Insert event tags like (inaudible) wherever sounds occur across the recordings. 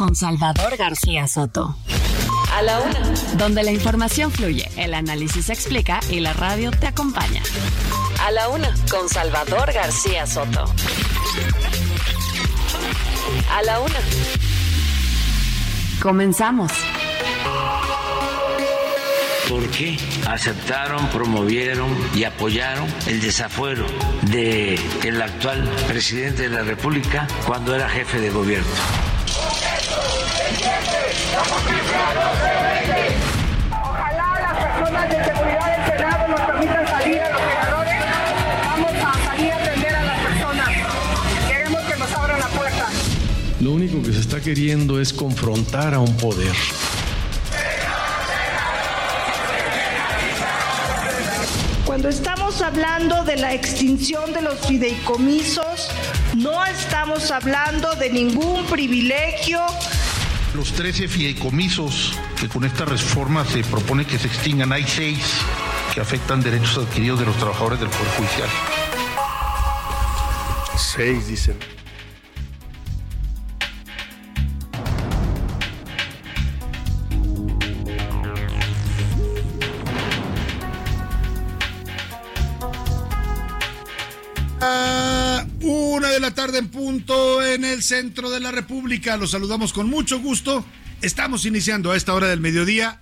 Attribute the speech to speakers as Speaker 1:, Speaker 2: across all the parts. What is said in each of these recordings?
Speaker 1: con Salvador García Soto.
Speaker 2: A la una.
Speaker 1: Donde la información fluye, el análisis se explica y la radio te acompaña.
Speaker 2: A la una con Salvador García Soto. A la una.
Speaker 1: Comenzamos.
Speaker 3: ¿Por qué aceptaron, promovieron y apoyaron el desafuero de el actual presidente de la República cuando era jefe de gobierno?
Speaker 4: Ojalá las personas de seguridad del Senado nos permitan salir a los senadores. Vamos a salir a atender a las personas. Queremos que nos abran la puerta.
Speaker 5: Lo único que se está queriendo es confrontar a un poder.
Speaker 4: Cuando estamos hablando de la extinción de los fideicomisos, no estamos hablando de ningún privilegio.
Speaker 6: Los 13 fideicomisos que con esta reforma se propone que se extingan, hay seis que afectan derechos adquiridos de los trabajadores del Poder Judicial.
Speaker 5: Seis, dicen.
Speaker 7: Una de la tarde en punto en el centro de la República. Los saludamos con mucho gusto. Estamos iniciando a esta hora del mediodía.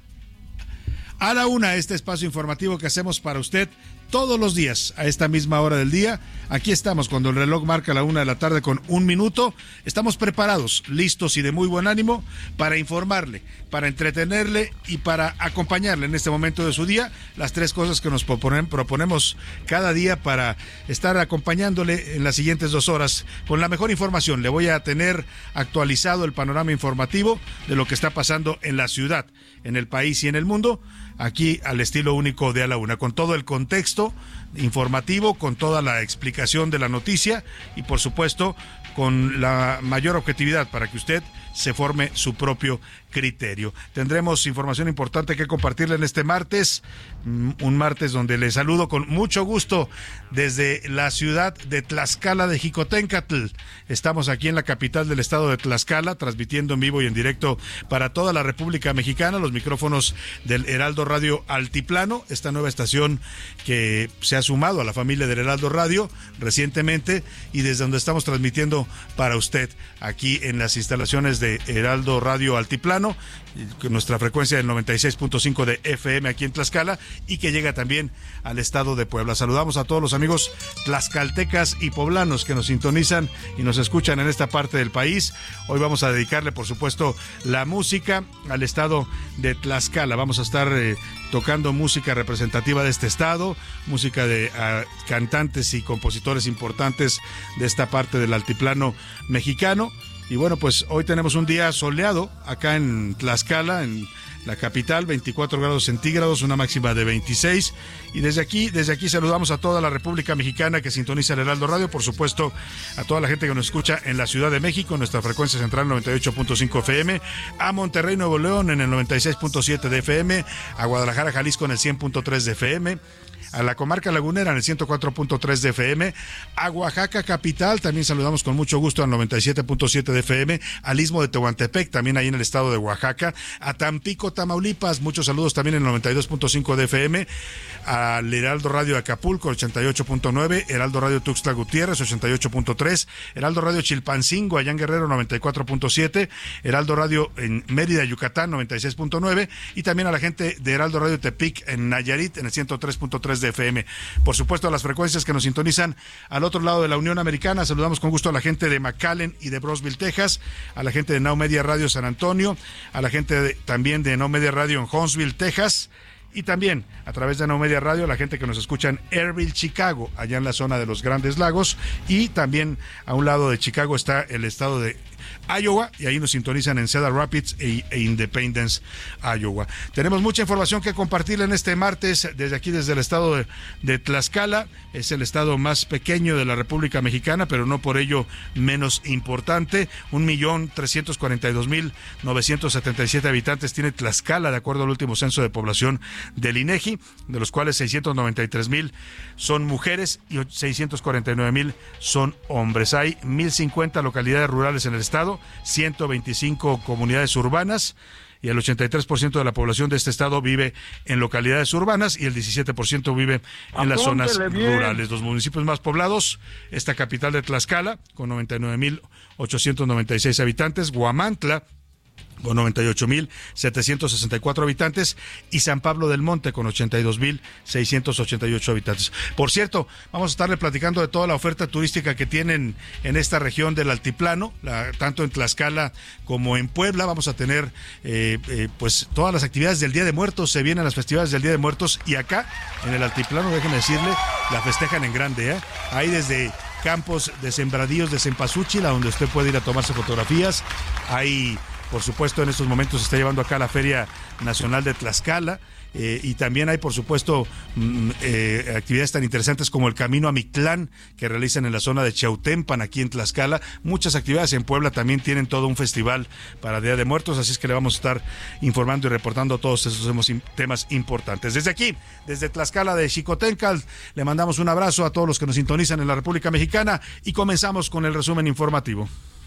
Speaker 7: A la una, este espacio informativo que hacemos para usted todos los días a esta misma hora del día. Aquí estamos cuando el reloj marca la una de la tarde con un minuto. Estamos preparados, listos y de muy buen ánimo para informarle, para entretenerle y para acompañarle en este momento de su día. Las tres cosas que nos proponemos cada día para estar acompañándole en las siguientes dos horas con la mejor información. Le voy a tener actualizado el panorama informativo de lo que está pasando en la ciudad, en el país y en el mundo aquí al estilo único de a la una, con todo el contexto informativo, con toda la explicación de la noticia y por supuesto con la mayor objetividad para que usted se forme su propio criterio. Tendremos información importante que compartirle en este martes, mm, un martes donde le saludo con mucho gusto desde la ciudad de Tlaxcala de Jicotencatl. Estamos aquí en la capital del estado de Tlaxcala, transmitiendo en vivo y en directo para toda la República Mexicana los micrófonos del Heraldo Radio Altiplano, esta nueva estación que se ha sumado a la familia del Heraldo Radio recientemente y desde donde estamos transmitiendo para usted aquí en las instalaciones de Heraldo Radio Altiplano, nuestra frecuencia del 96.5 de FM aquí en Tlaxcala y que llega también al estado de Puebla. Saludamos a todos los amigos tlaxcaltecas y poblanos que nos sintonizan y nos escuchan en esta parte del país. Hoy vamos a dedicarle, por supuesto, la música al estado de Tlaxcala. Vamos a estar eh, tocando música representativa de este estado, música de uh, cantantes y compositores importantes de esta parte del altiplano mexicano. Y bueno, pues hoy tenemos un día soleado acá en Tlaxcala, en la capital, 24 grados centígrados, una máxima de 26. Y desde aquí, desde aquí saludamos a toda la República Mexicana que sintoniza el Heraldo Radio, por supuesto, a toda la gente que nos escucha en la Ciudad de México, nuestra frecuencia central 98.5 FM, a Monterrey, Nuevo León en el 96.7 de FM, a Guadalajara, Jalisco en el 100.3 de FM a la comarca lagunera en el 104.3 de FM, a Oaxaca capital, también saludamos con mucho gusto al 97.7 de FM, al istmo de Tehuantepec, también ahí en el estado de Oaxaca, a Tampico, Tamaulipas, muchos saludos también en el 92.5 de FM, al Heraldo Radio Acapulco, 88.9, Heraldo Radio Tuxtla Gutiérrez, 88.3, Heraldo Radio Chilpancingo, allá en Guerrero, 94.7, Heraldo Radio en Mérida, Yucatán, 96.9, y también a la gente de Heraldo Radio Tepic en Nayarit, en el 103.3 de FM. Por supuesto, a las frecuencias que nos sintonizan al otro lado de la Unión Americana. Saludamos con gusto a la gente de McAllen y de Brosville, Texas, a la gente de Now Media Radio San Antonio, a la gente también de Now Media Radio en Huntsville, Texas y también a través de No Media Radio, la gente que nos escucha en Airville, Chicago, allá en la zona de los Grandes Lagos, y también a un lado de Chicago está el estado de Iowa y ahí nos sintonizan en Cedar Rapids e, e, Independence, Iowa. Tenemos mucha información que compartir en este martes desde aquí, desde el estado de, de Tlaxcala. Es el estado más pequeño de la República Mexicana, pero no por ello menos importante. Un millón trescientos cuarenta y dos mil novecientos setenta y siete habitantes tiene Tlaxcala, de acuerdo al último censo de población del INEGI, de los cuales 693 mil son mujeres y 649 mil son hombres. Hay 1050 localidades rurales en el estado, 125 comunidades urbanas y el 83% de la población de este estado vive en localidades urbanas y el 17% vive en las zonas rurales. Los municipios más poblados, esta capital de Tlaxcala, con 99.896 habitantes, Guamantla, con 98.764 habitantes y San Pablo del Monte con 82.688 habitantes. Por cierto, vamos a estarle platicando de toda la oferta turística que tienen en esta región del altiplano, tanto en Tlaxcala como en Puebla. Vamos a tener eh, eh, pues todas las actividades del Día de Muertos, se vienen las festividades del Día de Muertos y acá en el altiplano, déjenme decirle, la festejan en grande. ¿eh? Hay desde campos de sembradíos de Cempasúchil, donde usted puede ir a tomarse fotografías. Hay por supuesto, en estos momentos se está llevando acá la Feria Nacional de Tlaxcala. Eh, y también hay, por supuesto, mm, eh, actividades tan interesantes como el Camino a Mictlán, que realizan en la zona de Chautempan, aquí en Tlaxcala. Muchas actividades en Puebla también tienen todo un festival para Día de Muertos, así es que le vamos a estar informando y reportando todos esos temas importantes. Desde aquí, desde Tlaxcala de Chicotencal, le mandamos un abrazo a todos los que nos sintonizan en la República Mexicana y comenzamos con el resumen informativo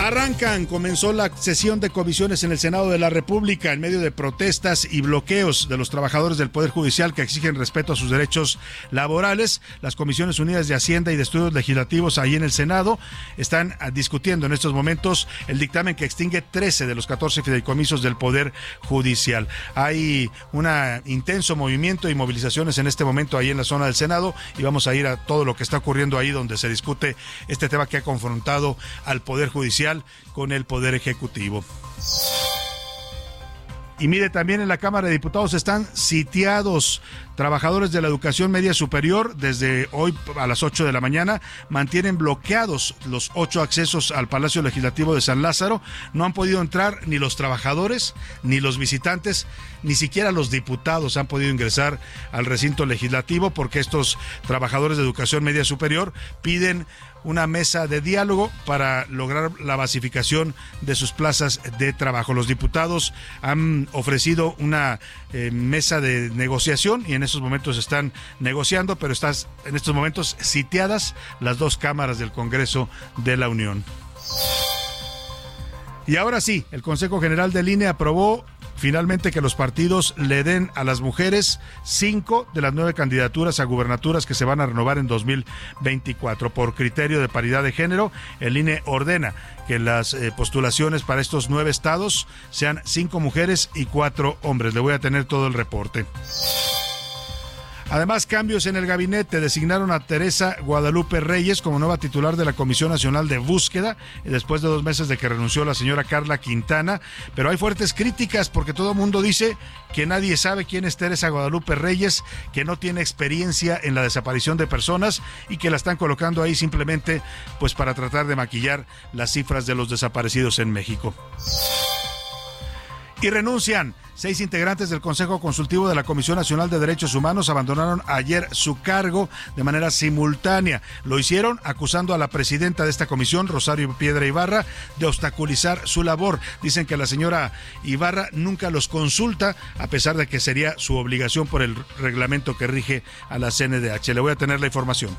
Speaker 7: Arrancan, comenzó la sesión de comisiones en el Senado de la República en medio de protestas y bloqueos de los trabajadores del Poder Judicial que exigen respeto a sus derechos laborales. Las Comisiones Unidas de Hacienda y de Estudios Legislativos ahí en el Senado están discutiendo en estos momentos el dictamen que extingue 13 de los 14 fideicomisos del Poder Judicial. Hay un intenso movimiento y movilizaciones en este momento ahí en la zona del Senado y vamos a ir a todo lo que está ocurriendo ahí donde se discute este tema que ha confrontado al Poder Judicial con el Poder Ejecutivo. Y mire, también en la Cámara de Diputados están sitiados trabajadores de la educación media superior. Desde hoy a las 8 de la mañana mantienen bloqueados los ocho accesos al Palacio Legislativo de San Lázaro. No han podido entrar ni los trabajadores, ni los visitantes, ni siquiera los diputados han podido ingresar al recinto legislativo porque estos trabajadores de educación media superior piden una mesa de diálogo para lograr la basificación de sus plazas de trabajo. Los diputados han ofrecido una eh, mesa de negociación y en estos momentos están negociando, pero están en estos momentos sitiadas las dos cámaras del Congreso de la Unión. Y ahora sí, el Consejo General del INE aprobó finalmente que los partidos le den a las mujeres cinco de las nueve candidaturas a gubernaturas que se van a renovar en 2024. Por criterio de paridad de género, el INE ordena que las eh, postulaciones para estos nueve estados sean cinco mujeres y cuatro hombres. Le voy a tener todo el reporte. Además, cambios en el gabinete designaron a Teresa Guadalupe Reyes como nueva titular de la Comisión Nacional de Búsqueda, después de dos meses de que renunció la señora Carla Quintana. Pero hay fuertes críticas porque todo el mundo dice que nadie sabe quién es Teresa Guadalupe Reyes, que no tiene experiencia en la desaparición de personas y que la están colocando ahí simplemente pues para tratar de maquillar las cifras de los desaparecidos en México. Y renuncian Seis integrantes del Consejo Consultivo de la Comisión Nacional de Derechos Humanos abandonaron ayer su cargo de manera simultánea. Lo hicieron acusando a la presidenta de esta comisión, Rosario Piedra Ibarra, de obstaculizar su labor. Dicen que la señora Ibarra nunca los consulta, a pesar de que sería su obligación por el reglamento que rige a la CNDH. Le voy a tener la información.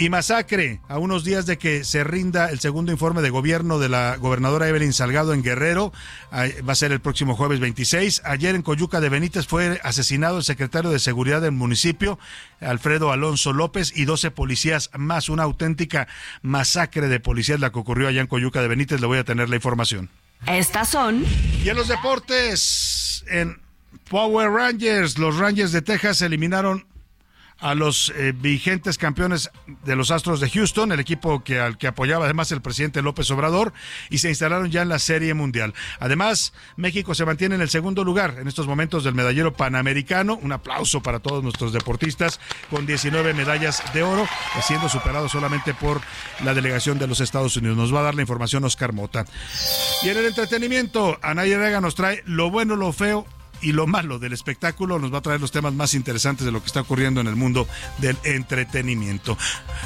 Speaker 7: Y masacre a unos días de que se rinda el segundo informe de gobierno de la gobernadora Evelyn Salgado en Guerrero. Va a ser el próximo jueves 26. Ayer en Coyuca de Benítez fue asesinado el secretario de Seguridad del municipio, Alfredo Alonso López, y 12 policías más. Una auténtica masacre de policías la que ocurrió allá en Coyuca de Benítez. Le voy a tener la información.
Speaker 1: Estas son.
Speaker 7: Y en los deportes, en Power Rangers, los Rangers de Texas eliminaron a los eh, vigentes campeones de los Astros de Houston, el equipo al que apoyaba además el presidente López Obrador, y se instalaron ya en la Serie Mundial. Además, México se mantiene en el segundo lugar en estos momentos del medallero panamericano. Un aplauso para todos nuestros deportistas con 19 medallas de oro, siendo superado solamente por la delegación de los Estados Unidos. Nos va a dar la información Oscar Mota. Y en el entretenimiento, Anaya Vega nos trae lo bueno, lo feo y lo malo del espectáculo nos va a traer los temas más interesantes de lo que está ocurriendo en el mundo del entretenimiento.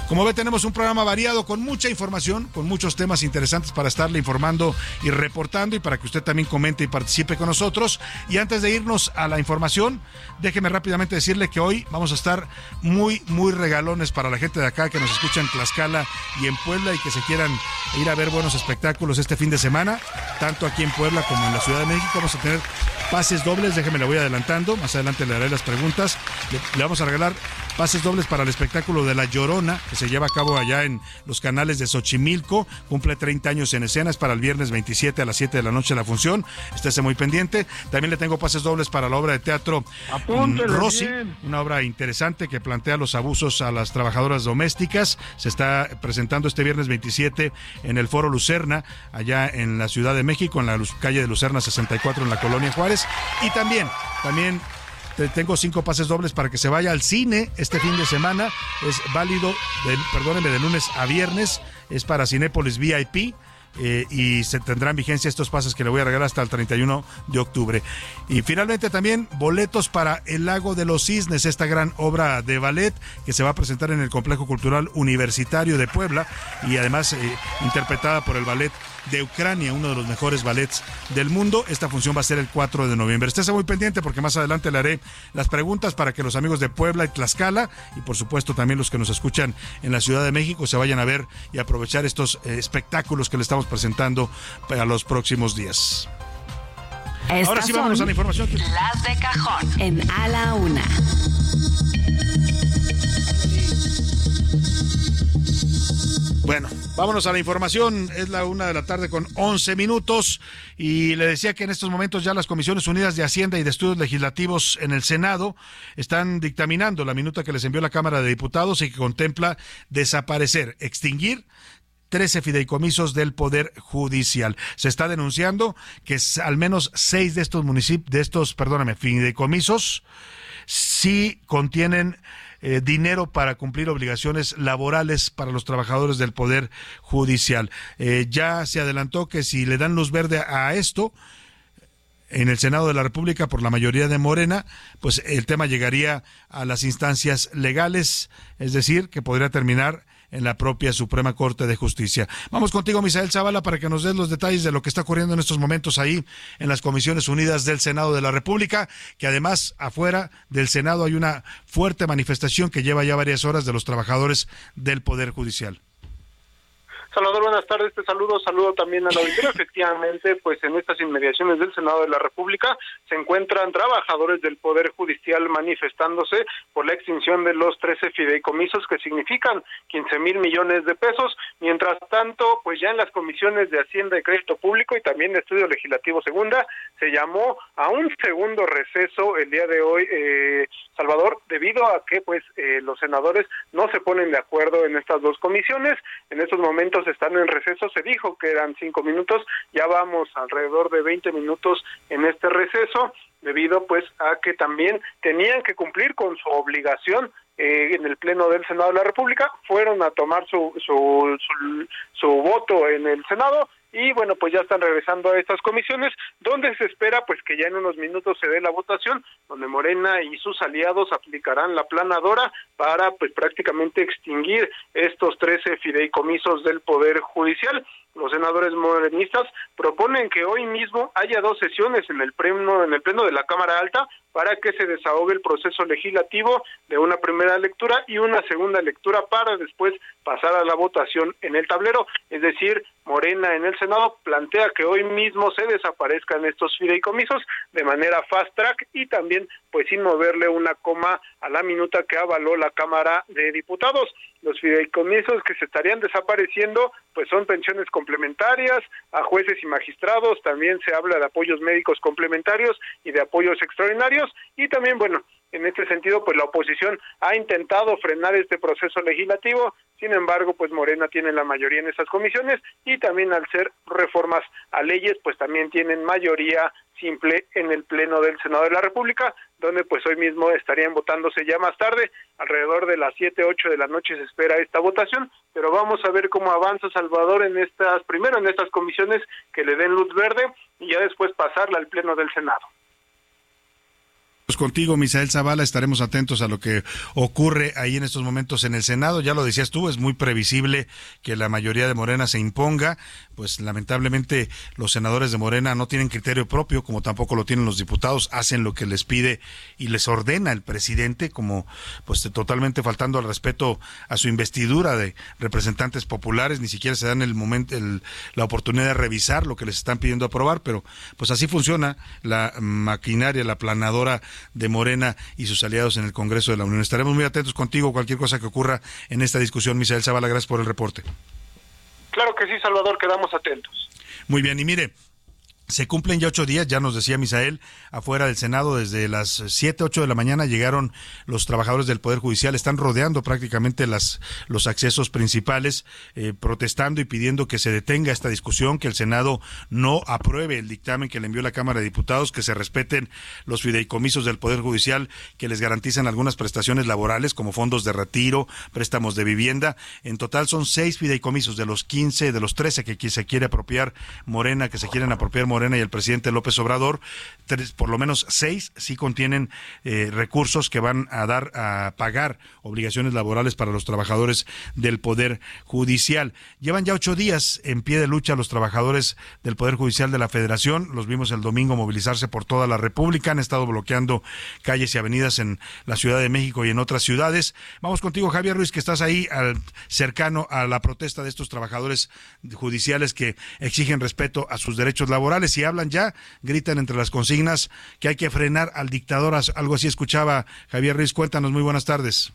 Speaker 7: Como ve, tenemos un programa variado con mucha información, con muchos temas interesantes para estarle informando y reportando y para que usted también comente y participe con nosotros. Y antes de irnos a la información, déjeme rápidamente decirle que hoy vamos a estar muy, muy regalones para la gente de acá que nos escucha en Tlaxcala y en Puebla y que se quieran ir a ver buenos espectáculos este fin de semana, tanto aquí en Puebla como en la Ciudad de México. Vamos a tener pases dobles, déjeme le voy adelantando, más adelante le haré las preguntas. Le, vamos a regalar pases dobles para el espectáculo de La Llorona, que se lleva a cabo allá en los canales de Xochimilco, cumple 30 años en escenas para el viernes 27 a las 7 de la noche la función, estése muy pendiente. También le tengo pases dobles para la obra de teatro mm, Rossi, una obra interesante que plantea los abusos a las trabajadoras domésticas. Se está presentando este viernes 27 en el Foro Lucerna, allá en la Ciudad de México, en la calle de Lucerna 64 en la Colonia Juárez. Y también, también tengo cinco pases dobles para que se vaya al cine este fin de semana. Es válido, de, perdóneme, de lunes a viernes. Es para Cinépolis VIP. Eh, y se tendrán vigencia estos pases que le voy a regalar hasta el 31 de octubre. Y finalmente también boletos para El Lago de los Cisnes, esta gran obra de ballet que se va a presentar en el Complejo Cultural Universitario de Puebla y además eh, interpretada por el ballet de Ucrania, uno de los mejores ballets del mundo. Esta función va a ser el 4 de noviembre. Estése muy pendiente porque más adelante le haré las preguntas para que los amigos de Puebla y Tlaxcala y por supuesto también los que nos escuchan en la Ciudad de México se vayan a ver y aprovechar estos eh, espectáculos que le estamos presentando para los próximos días.
Speaker 1: Ahora sí vamos a la información. Las de cajón en A la Una.
Speaker 7: Bueno, vámonos a la información. Es la una de la tarde con 11 minutos y le decía que en estos momentos ya las Comisiones Unidas de Hacienda y de Estudios Legislativos en el Senado están dictaminando la minuta que les envió la Cámara de Diputados y que contempla desaparecer, extinguir 13 fideicomisos del Poder Judicial. Se está denunciando que al menos seis de estos municipios, de estos, perdóname, fideicomisos, sí contienen eh, dinero para cumplir obligaciones laborales para los trabajadores del Poder Judicial. Eh, ya se adelantó que si le dan luz verde a esto, en el Senado de la República por la mayoría de Morena, pues el tema llegaría a las instancias legales, es decir, que podría terminar en la propia Suprema Corte de Justicia. Vamos contigo, Misael Zavala, para que nos des los detalles de lo que está ocurriendo en estos momentos ahí en las Comisiones Unidas del Senado de la República, que además afuera del Senado hay una fuerte manifestación que lleva ya varias horas de los trabajadores del Poder Judicial.
Speaker 8: Salvador, buenas tardes. Te saludo, saludo también al auditorio. (laughs) Efectivamente, pues en estas inmediaciones del Senado de la República se encuentran trabajadores del Poder Judicial manifestándose por la extinción de los 13 fideicomisos que significan 15 mil millones de pesos. Mientras tanto, pues ya en las comisiones de Hacienda y Crédito Público y también de Estudio Legislativo Segunda se llamó a un segundo receso el día de hoy, eh, Salvador, debido a que pues eh, los senadores no se ponen de acuerdo en estas dos comisiones. En estos momentos están en receso, se dijo que eran cinco minutos, ya vamos alrededor de 20 minutos en este receso, debido pues a que también tenían que cumplir con su obligación eh, en el Pleno del Senado de la República, fueron a tomar su, su, su, su voto en el Senado y bueno, pues ya están regresando a estas comisiones donde se espera pues que ya en unos minutos se dé la votación, donde Morena y sus aliados aplicarán la planadora para pues prácticamente extinguir estos 13 fideicomisos del Poder Judicial. Los senadores morenistas proponen que hoy mismo haya dos sesiones en el pleno en el pleno de la Cámara Alta para que se desahogue el proceso legislativo de una primera lectura y una segunda lectura para después pasar a la votación en el tablero. Es decir, Morena en el Senado plantea que hoy mismo se desaparezcan estos fideicomisos de manera fast track y también pues sin moverle una coma a la minuta que avaló la Cámara de Diputados. Los fideicomisos que se estarían desapareciendo pues son pensiones complementarias a jueces y magistrados, también se habla de apoyos médicos complementarios y de apoyos extraordinarios y también bueno, En este sentido, pues la oposición ha intentado frenar este proceso legislativo, sin embargo, pues Morena tiene la mayoría en esas comisiones y también al ser reformas a leyes, pues también tienen mayoría simple en el Pleno del Senado de la República, donde pues hoy mismo estarían votándose ya más tarde, alrededor de las 7, 8 de la noche se espera esta votación, pero vamos a ver cómo avanza Salvador en estas, primero en estas comisiones que le den luz verde y ya después pasarla al Pleno del Senado.
Speaker 7: Pues contigo, Misael Zavala, estaremos atentos a lo que ocurre ahí en estos momentos en el Senado. Ya lo decías tú, es muy previsible que la mayoría de Morena se imponga. Pues lamentablemente los senadores de Morena no tienen criterio propio, como tampoco lo tienen los diputados. Hacen lo que les pide y les ordena el presidente, como pues totalmente faltando al respeto a su investidura de representantes populares. Ni siquiera se dan el momento, la oportunidad de revisar lo que les están pidiendo aprobar. Pero pues así funciona la maquinaria, la planadora de Morena y sus aliados en el Congreso de la Unión. Estaremos muy atentos contigo, cualquier cosa que ocurra en esta discusión. Misael Zavala, gracias por el reporte.
Speaker 8: Claro que sí, Salvador, quedamos atentos.
Speaker 7: Muy bien, y mire, se cumplen ya ocho días, ya nos decía Misael, afuera del Senado, desde las siete, ocho de la mañana llegaron los trabajadores del Poder Judicial, están rodeando prácticamente las, los accesos principales, eh, protestando y pidiendo que se detenga esta discusión, que el Senado no apruebe el dictamen que le envió la Cámara de Diputados, que se respeten los fideicomisos del Poder Judicial, que les garantizan algunas prestaciones laborales como fondos de retiro, préstamos de vivienda. En total son seis fideicomisos de los quince, de los trece que se quiere apropiar Morena, que se quieren apropiar Morena y el presidente López Obrador, por lo menos seis sí contienen eh, recursos que van a dar a pagar obligaciones laborales para los trabajadores del Poder Judicial. Llevan ya ocho días en pie de lucha los trabajadores del Poder Judicial de la Federación. Los vimos el domingo movilizarse por toda la República. Han estado bloqueando calles y avenidas en la Ciudad de México y en otras ciudades. Vamos contigo, Javier Ruiz, que estás ahí al, cercano a la protesta de estos trabajadores judiciales que exigen respeto a sus derechos laborales si hablan ya, gritan entre las consignas que hay que frenar al dictador. Algo así escuchaba Javier Ruiz. Cuéntanos, muy buenas tardes.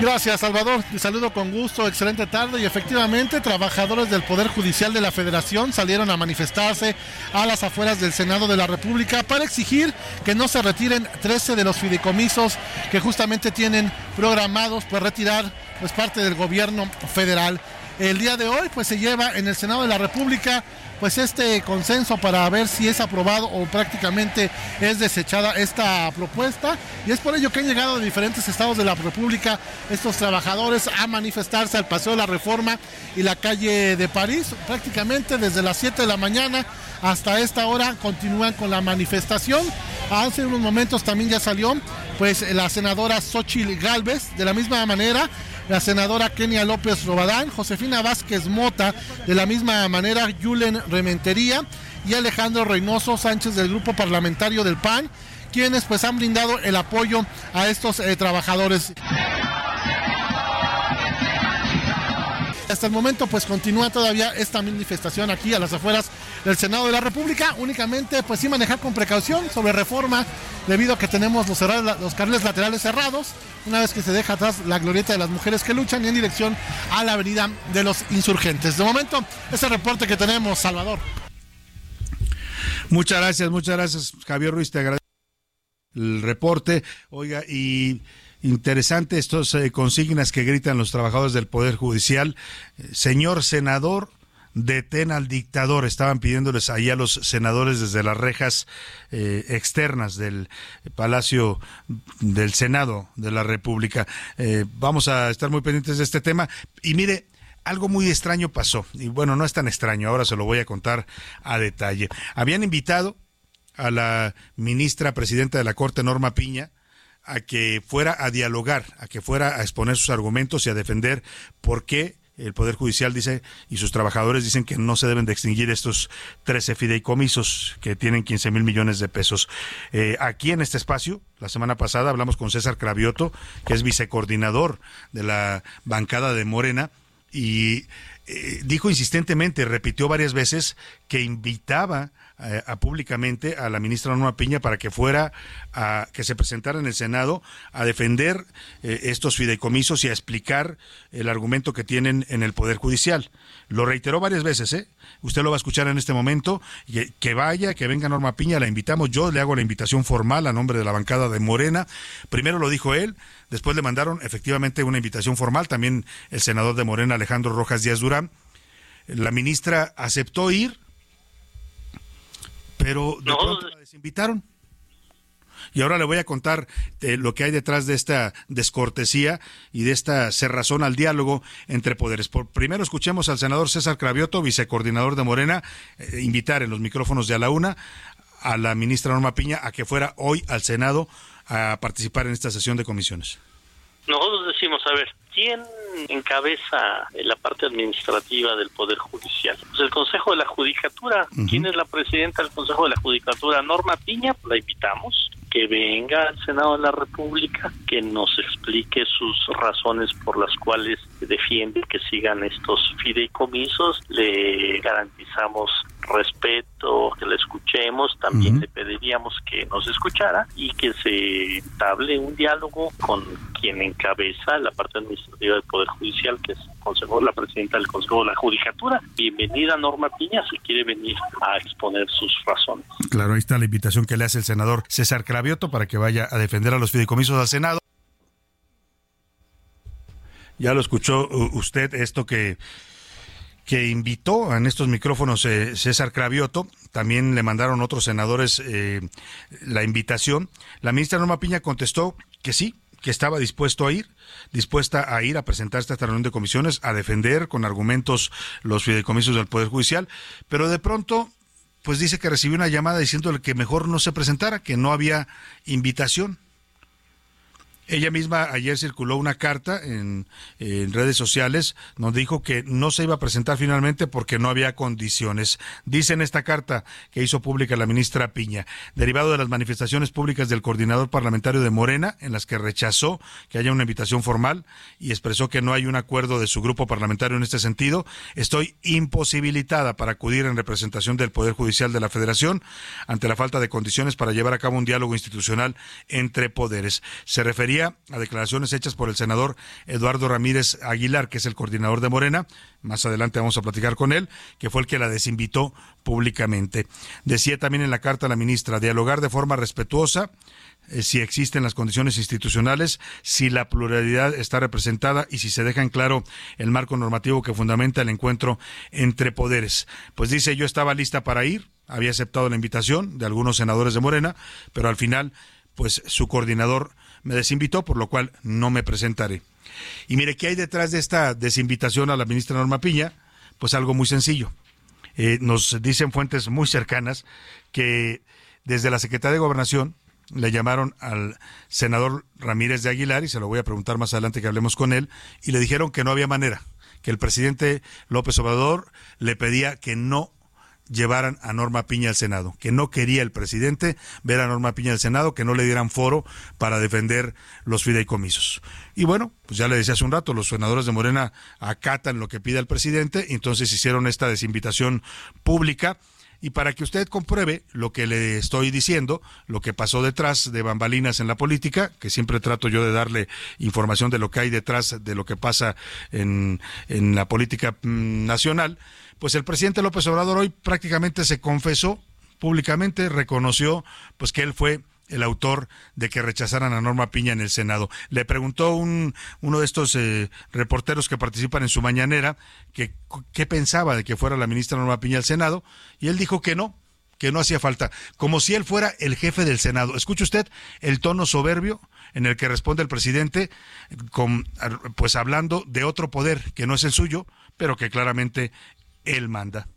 Speaker 9: Gracias, Salvador. Te saludo con gusto. Excelente tarde. Y efectivamente, trabajadores del Poder Judicial de la Federación salieron a manifestarse a las afueras del Senado de la República para exigir que no se retiren 13 de los fideicomisos que justamente tienen programados para retirar pues parte del gobierno federal. El día de hoy pues se lleva en el Senado de la República pues este consenso para ver si es aprobado o prácticamente es desechada esta propuesta. Y es por ello que han llegado de diferentes estados de la República estos trabajadores a manifestarse al Paseo de la Reforma y la calle de París. Prácticamente desde las 7 de la mañana hasta esta hora continúan con la manifestación. Hace unos momentos también ya salió pues la senadora Xochitl Galvez de la misma manera la senadora Kenia López Robadán, Josefina Vázquez Mota, de la misma manera Yulen Rementería y Alejandro Reynoso Sánchez del Grupo Parlamentario del PAN, quienes pues han brindado el apoyo a estos eh, trabajadores. Hasta el momento pues continúa todavía esta manifestación aquí a las afueras del Senado de la República, únicamente pues sí manejar con precaución sobre reforma debido a que tenemos los, los carriles laterales cerrados, una vez que se deja atrás la glorieta de las mujeres que luchan y en dirección a la avenida de los insurgentes. De momento, ese reporte que tenemos, Salvador.
Speaker 7: Muchas gracias, muchas gracias, Javier Ruiz, te agradezco el reporte. Oiga, y interesante estos eh, consignas que gritan los trabajadores del Poder Judicial. Eh, señor senador, detén al dictador. Estaban pidiéndoles ahí a los senadores desde las rejas eh, externas del Palacio del Senado de la República. vamos a estar muy pendientes de este tema. Y mire, algo muy extraño pasó. Y bueno, no es tan extraño, ahora se lo voy a contar a detalle. Habían invitado a la ministra presidenta de la Corte, Norma Piña, a que fuera a dialogar, a que fuera a exponer sus argumentos y a defender por qué el Poder Judicial dice y sus trabajadores dicen que no se deben de extinguir estos 13 fideicomisos que tienen 15 mil millones de pesos. Eh, aquí en este espacio, la semana pasada hablamos con César Cravioto, que es vicecoordinador de la bancada de Morena, y eh, dijo insistentemente, repitió varias veces que invitaba eh, a, públicamente a la ministra Norma Piña para que fuera a que se presentara en el Senado a defender eh, estos fideicomisos y a explicar el argumento que tienen en el Poder Judicial. Lo reiteró varias veces, ¿eh? Usted lo va a escuchar en este momento. Que, que vaya, que venga Norma Piña, la invitamos. Yo le hago la invitación formal a nombre de la bancada de Morena. Primero lo dijo él, después le mandaron efectivamente una invitación formal, también el senador de Morena, Alejandro Rojas Díaz Durán. La ministra aceptó ir, pero de pronto la desinvitaron. Y ahora le voy a contar eh, lo que hay detrás de esta descortesía y de esta cerrazón al diálogo entre poderes. Por, primero escuchemos al senador César Cravioto, vicecoordinador de Morena, eh, invitar en los micrófonos de a la una a la ministra Norma Piña a que fuera hoy al Senado a participar en esta sesión de comisiones.
Speaker 10: Nosotros decimos, a ver, ¿quién encabeza la parte administrativa del Poder Judicial? Pues el Consejo de la Judicatura. ¿Quién es la presidenta del Consejo de la Judicatura? Norma Piña, la invitamos que venga al Senado de la República, que nos explique sus razones por las cuales defiende que sigan estos fideicomisos. Le garantizamos respeto, que le escuchemos, también le pediríamos que nos escuchara y que se entablé un diálogo con quien encabeza la parte administrativa del Poder Judicial, que es Consejo, la presidenta del Consejo de la Judicatura. Bienvenida Norma Piña, si quiere venir a exponer sus razones.
Speaker 7: Claro, ahí está la invitación que le hace el senador César Cravioto para que vaya a defender a los fideicomisos al Senado. Ya lo escuchó usted esto que que invitó en estos micrófonos eh, César Cravioto, también le mandaron otros senadores eh, la invitación. La ministra Norma Piña contestó que sí, que estaba dispuesto a ir, dispuesta a ir a presentar esta reunión de comisiones, a defender con argumentos los fideicomisos del Poder Judicial, pero de pronto, pues dice que recibió una llamada diciéndole que mejor no se presentara, que no había invitación. Ella misma ayer circuló una carta en, redes sociales donde dijo que no se iba a presentar finalmente porque no había condiciones. Dice en esta carta que hizo pública la ministra Piña, derivado de las manifestaciones públicas del coordinador parlamentario de Morena, en las que rechazó que haya una invitación formal y expresó que no hay un acuerdo de su grupo parlamentario en este sentido, estoy imposibilitada para acudir en representación del Poder Judicial de la Federación ante la falta de condiciones para llevar a cabo un diálogo institucional entre poderes. Se refería a declaraciones hechas por el senador Eduardo Ramírez Aguilar, que es el coordinador de Morena. Más adelante vamos a platicar con él, que fue el que la desinvitó públicamente. Decía también en la carta a la ministra, dialogar de forma respetuosa eh, si existen las condiciones institucionales, si la pluralidad está representada y si se deja en claro el marco normativo que fundamenta el encuentro entre poderes. Pues dice, yo estaba lista para ir, había aceptado la invitación de algunos senadores de Morena, pero al final, pues su coordinador me desinvitó, por lo cual no me presentaré. Y mire, ¿qué hay detrás de esta desinvitación a la ministra Norma Piña? Pues algo muy sencillo. Eh, nos dicen fuentes muy cercanas que desde la Secretaría de Gobernación le llamaron al senador Ramírez de Aguilar, y se lo voy a preguntar más adelante que hablemos con él, y le dijeron que no había manera, que el presidente López Obrador le pedía que no llevaran a Norma Piña al Senado, que no quería el presidente ver a Norma Piña al Senado, que no le dieran foro para defender los fideicomisos. Y bueno, pues ya le decía hace un rato, los senadores de Morena acatan lo que pide el presidente, entonces hicieron esta desinvitación pública. Y para que usted compruebe lo que le estoy diciendo, lo que pasó detrás de bambalinas en la política, que siempre trato yo de darle información de lo que hay detrás de lo que pasa en, en la política mm, nacional, pues el presidente López Obrador hoy prácticamente se confesó públicamente, reconoció pues que él fue el autor de que rechazaran a Norma Piña en el Senado. Le preguntó un, uno de estos eh, reporteros que participan en su mañanera que qué pensaba de que fuera la ministra Norma Piña al Senado y él dijo que no, que no hacía falta, como si él fuera el jefe del Senado. Escuche usted el tono soberbio en el que responde el presidente, con, pues hablando de otro poder que no es el suyo, pero que claramente él manda.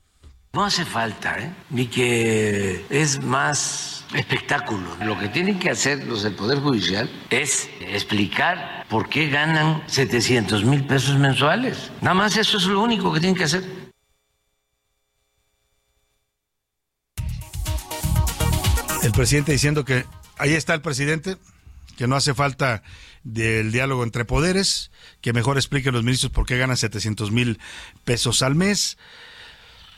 Speaker 3: No hace falta, ¿eh? ni que es más espectáculo. Lo que tienen que hacer los del Poder Judicial es explicar por qué ganan 700 mil pesos mensuales. Nada más eso es lo único que tienen que hacer.
Speaker 7: El presidente diciendo que ahí está el presidente, que no hace falta del diálogo entre poderes, que mejor expliquen los ministros por qué ganan 700 mil pesos al mes.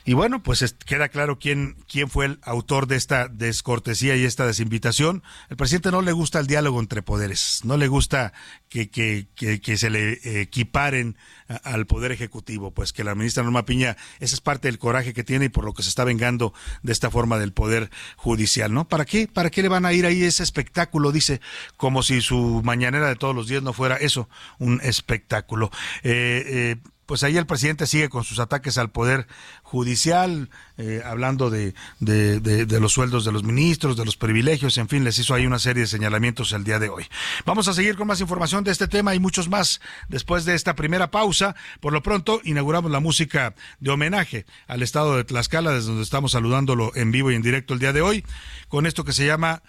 Speaker 7: Y bueno, pues es, queda claro quién, quién fue el autor de esta descortesía y esta desinvitación. El presidente no le gusta el diálogo entre poderes, no le gusta que, que, que, que se le equiparen al Poder Ejecutivo, pues que la ministra Norma Piña, esa es parte del coraje que tiene y por lo que se está vengando de esta forma del Poder Judicial, ¿no? ¿Para qué? ¿Para qué le van a ir ahí ese espectáculo? Dice, como si su mañanera de todos los días no fuera eso, un espectáculo. Eh, eh, pues ahí el presidente sigue con sus ataques al poder judicial, eh, hablando de, de, de, de, los sueldos de los ministros, de los privilegios, en fin, les hizo ahí una serie de señalamientos el día de hoy. Vamos a seguir con más información de este tema y muchos más después de esta primera pausa. Por lo pronto, inauguramos la música de homenaje al estado de Tlaxcala, desde donde estamos saludándolo en vivo y en directo el día de hoy, con esto que se llama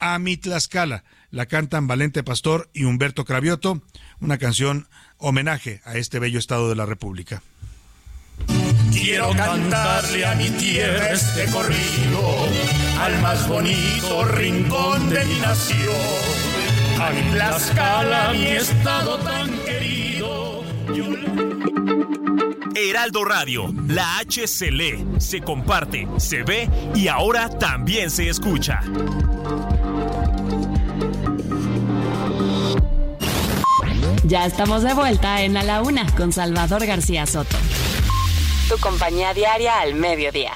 Speaker 7: A mi Tlaxcala. La cantan Valente Pastor y Humberto Cravioto, una canción homenaje a este bello estado de la República.
Speaker 11: Quiero cantarle a mi tierra este corrido, al más bonito rincón de mi nación, a mi Tlaxcala, mi estado tan querido. Yo...
Speaker 12: Heraldo Radio, la H se lee, se comparte, se ve y ahora también se escucha.
Speaker 1: Ya estamos de vuelta en A la Una con Salvador García Soto.
Speaker 13: Tu compañía diaria al mediodía.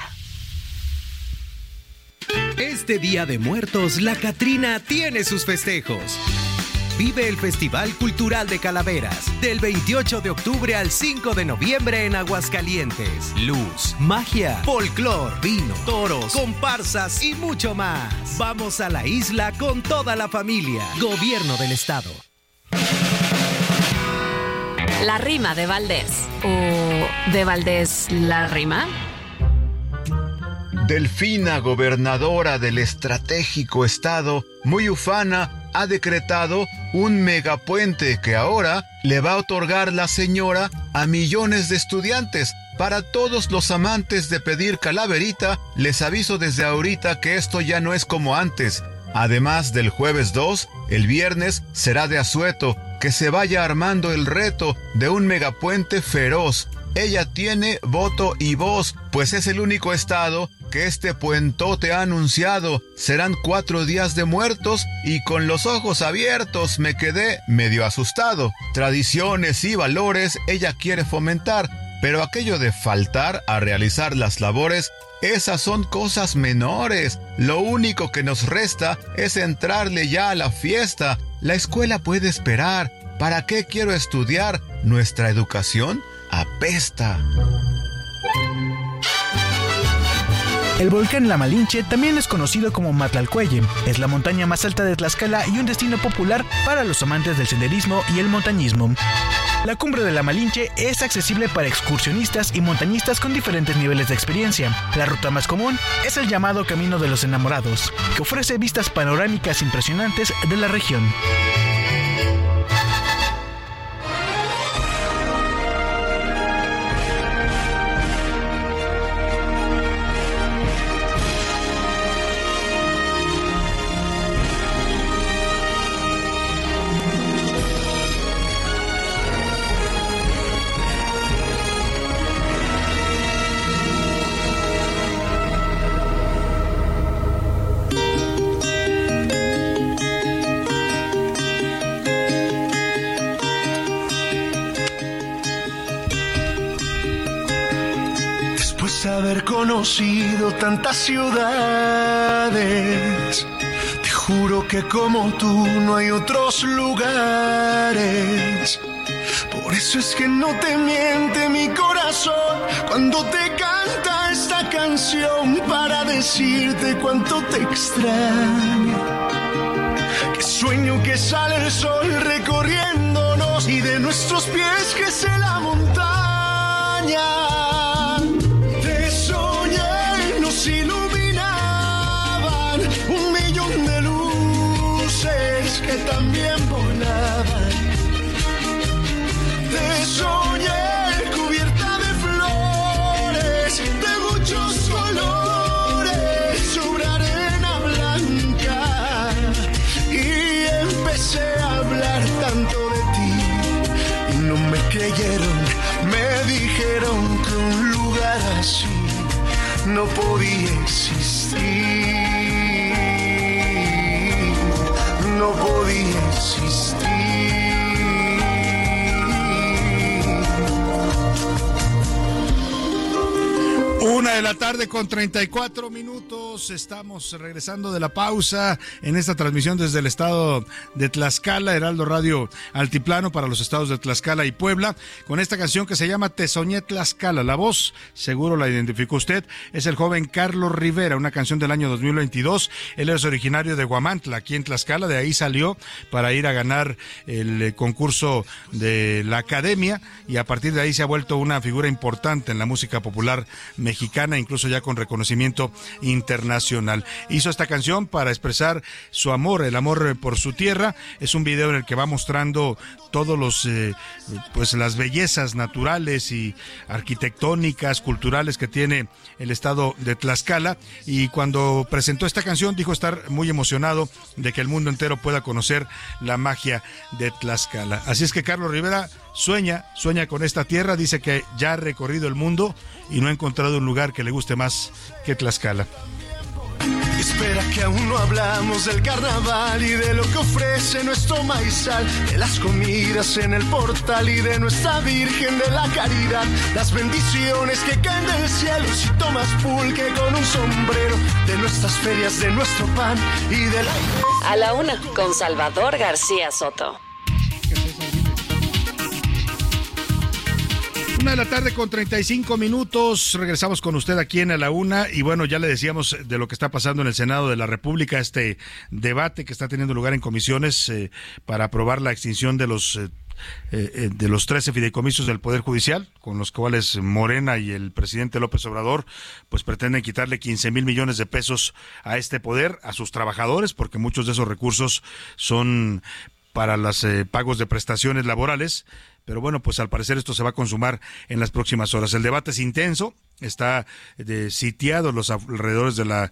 Speaker 14: Este Día de Muertos, la Catrina tiene sus festejos. Vive el Festival Cultural de Calaveras del 28 de octubre al 5 de noviembre en Aguascalientes. Luz, magia, folclor, vino, toros, comparsas y mucho más. Vamos a la isla con toda la familia. Gobierno del Estado.
Speaker 1: La rima de Valdés. ¿O de Valdés la rima?
Speaker 15: Delfina, gobernadora del estratégico estado, muy ufana, ha decretado un megapuente que ahora le va a otorgar la señora a millones de estudiantes. Para todos los amantes de pedir calaverita, les aviso desde ahorita que esto ya no es como antes. Además del jueves 2, el viernes será de asueto, que se vaya armando el reto de un megapuente feroz. Ella tiene voto y voz, pues es el único estado que este puentote ha anunciado. Serán cuatro días de muertos y con los ojos abiertos me quedé medio asustado. Tradiciones y valores ella quiere fomentar, pero aquello de faltar a realizar las labores, esas son cosas menores. Lo único que nos resta es entrarle ya a la fiesta. La escuela puede esperar. ¿Para qué quiero estudiar? Nuestra educación apesta.
Speaker 16: El volcán La Malinche también es conocido como Matlalcuelle. Es la montaña más alta de Tlaxcala y un destino popular para los amantes del senderismo y el montañismo. La cumbre de la Malinche es accesible para excursionistas y montañistas con diferentes niveles de experiencia. La ruta más común es el llamado Camino de los Enamorados, que ofrece vistas panorámicas impresionantes de la región.
Speaker 17: Conocido tantas ciudades. Te juro que como tú no hay otros lugares. Por eso es que no te miente mi corazón cuando te canta esta canción para decirte cuánto te extraño. Que sueño que sale el sol recorriéndonos y de nuestros pies que se la montaña. Volaban. Te cubierta de flores, de muchos colores, sobre arena blanca. Y empecé a hablar tanto de ti y no me creyeron, me dijeron que un lugar así no podía existir, no podía
Speaker 7: Una de la tarde con 34 minutos. Estamos regresando de la pausa en esta transmisión desde el estado de Tlaxcala, Heraldo Radio Altiplano para los estados de Tlaxcala y Puebla, con esta canción que se llama Te Tlaxcala. La voz, seguro la identificó usted, es el joven Carlos Rivera, una canción del año 2022. Él es originario de Guamantla, aquí en Tlaxcala, de ahí salió para ir a ganar el eh, concurso de la academia y a partir de ahí se ha vuelto una figura importante en la música popular mexicana mexicana, incluso ya con reconocimiento internacional. Hizo esta canción para expresar su amor, el amor por su tierra. Es un video en el que va mostrando todos los, eh, pues las bellezas naturales y arquitectónicas, culturales que tiene el estado de Tlaxcala. Y cuando presentó esta canción dijo estar muy emocionado de que el mundo entero pueda conocer la magia de Tlaxcala. Así es que Carlos Rivera sueña, sueña con esta tierra, dice que ya ha recorrido el mundo y no ha encontrado un lugar que le guste más que Tlaxcala.
Speaker 17: Espera que aún no hablamos del carnaval y de lo que ofrece nuestro maizal, de las comidas en el portal y de nuestra Virgen de la Caridad, las bendiciones que caen del cielo si tomas pulque con un sombrero, de nuestras ferias, de nuestro pan y de la...
Speaker 2: A la una, con Salvador García Soto.
Speaker 7: Una de la tarde con 35 minutos. Regresamos con usted aquí en la Una. Y bueno, ya le decíamos de lo que está pasando en el Senado de la República, este debate que está teniendo lugar en comisiones eh, para aprobar la extinción de los. Eh, eh, de los 13 fideicomisos del Poder Judicial, con los cuales Morena y el presidente López Obrador pues pretenden quitarle 15 mil millones de pesos a este poder, a sus trabajadores, porque muchos de esos recursos son para los pagos de prestaciones laborales pero bueno, pues al parecer esto se va a consumar en las próximas horas. El debate es intenso, está de, sitiado los alrededores de la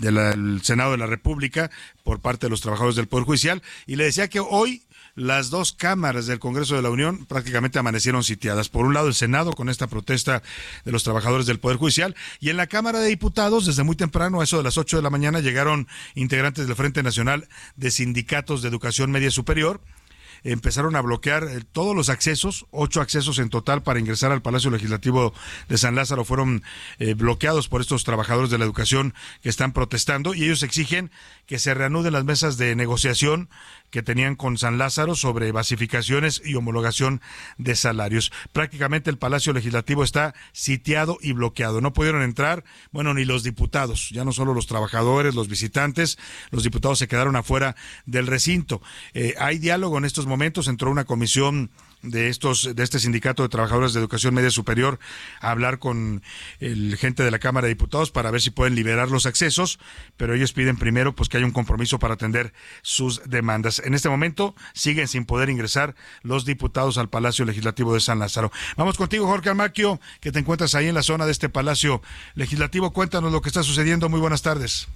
Speaker 7: del Senado de la República por parte de los trabajadores del Poder Judicial y le decía que hoy las dos cámaras del Congreso de la Unión prácticamente amanecieron sitiadas. Por un lado, el Senado con esta protesta de los trabajadores del Poder Judicial y en la Cámara de Diputados, desde muy temprano, a eso de las 8 de la mañana, llegaron integrantes del Frente Nacional de Sindicatos de Educación Media Superior empezaron a bloquear eh, todos los accesos, ocho accesos en total para ingresar al Palacio Legislativo de San Lázaro fueron eh, bloqueados por estos trabajadores de la educación que están protestando y ellos exigen que se reanuden las mesas de negociación que tenían con San Lázaro sobre basificaciones y homologación de salarios. Prácticamente el Palacio Legislativo está sitiado y bloqueado. No pudieron entrar, bueno, ni los diputados, ya no solo los trabajadores, los visitantes, los diputados se quedaron afuera del recinto. Eh, hay diálogo en estos momentos, entró una comisión de estos de este sindicato de trabajadores de educación media superior a hablar con el gente de la Cámara de Diputados para ver si pueden liberar los accesos, pero ellos piden primero pues que haya un compromiso para atender sus demandas. En este momento siguen sin poder ingresar los diputados al Palacio Legislativo de San Lázaro. Vamos contigo, Jorge Amaquio, que te encuentras ahí en la zona de este Palacio Legislativo. Cuéntanos lo que está sucediendo. Muy buenas tardes.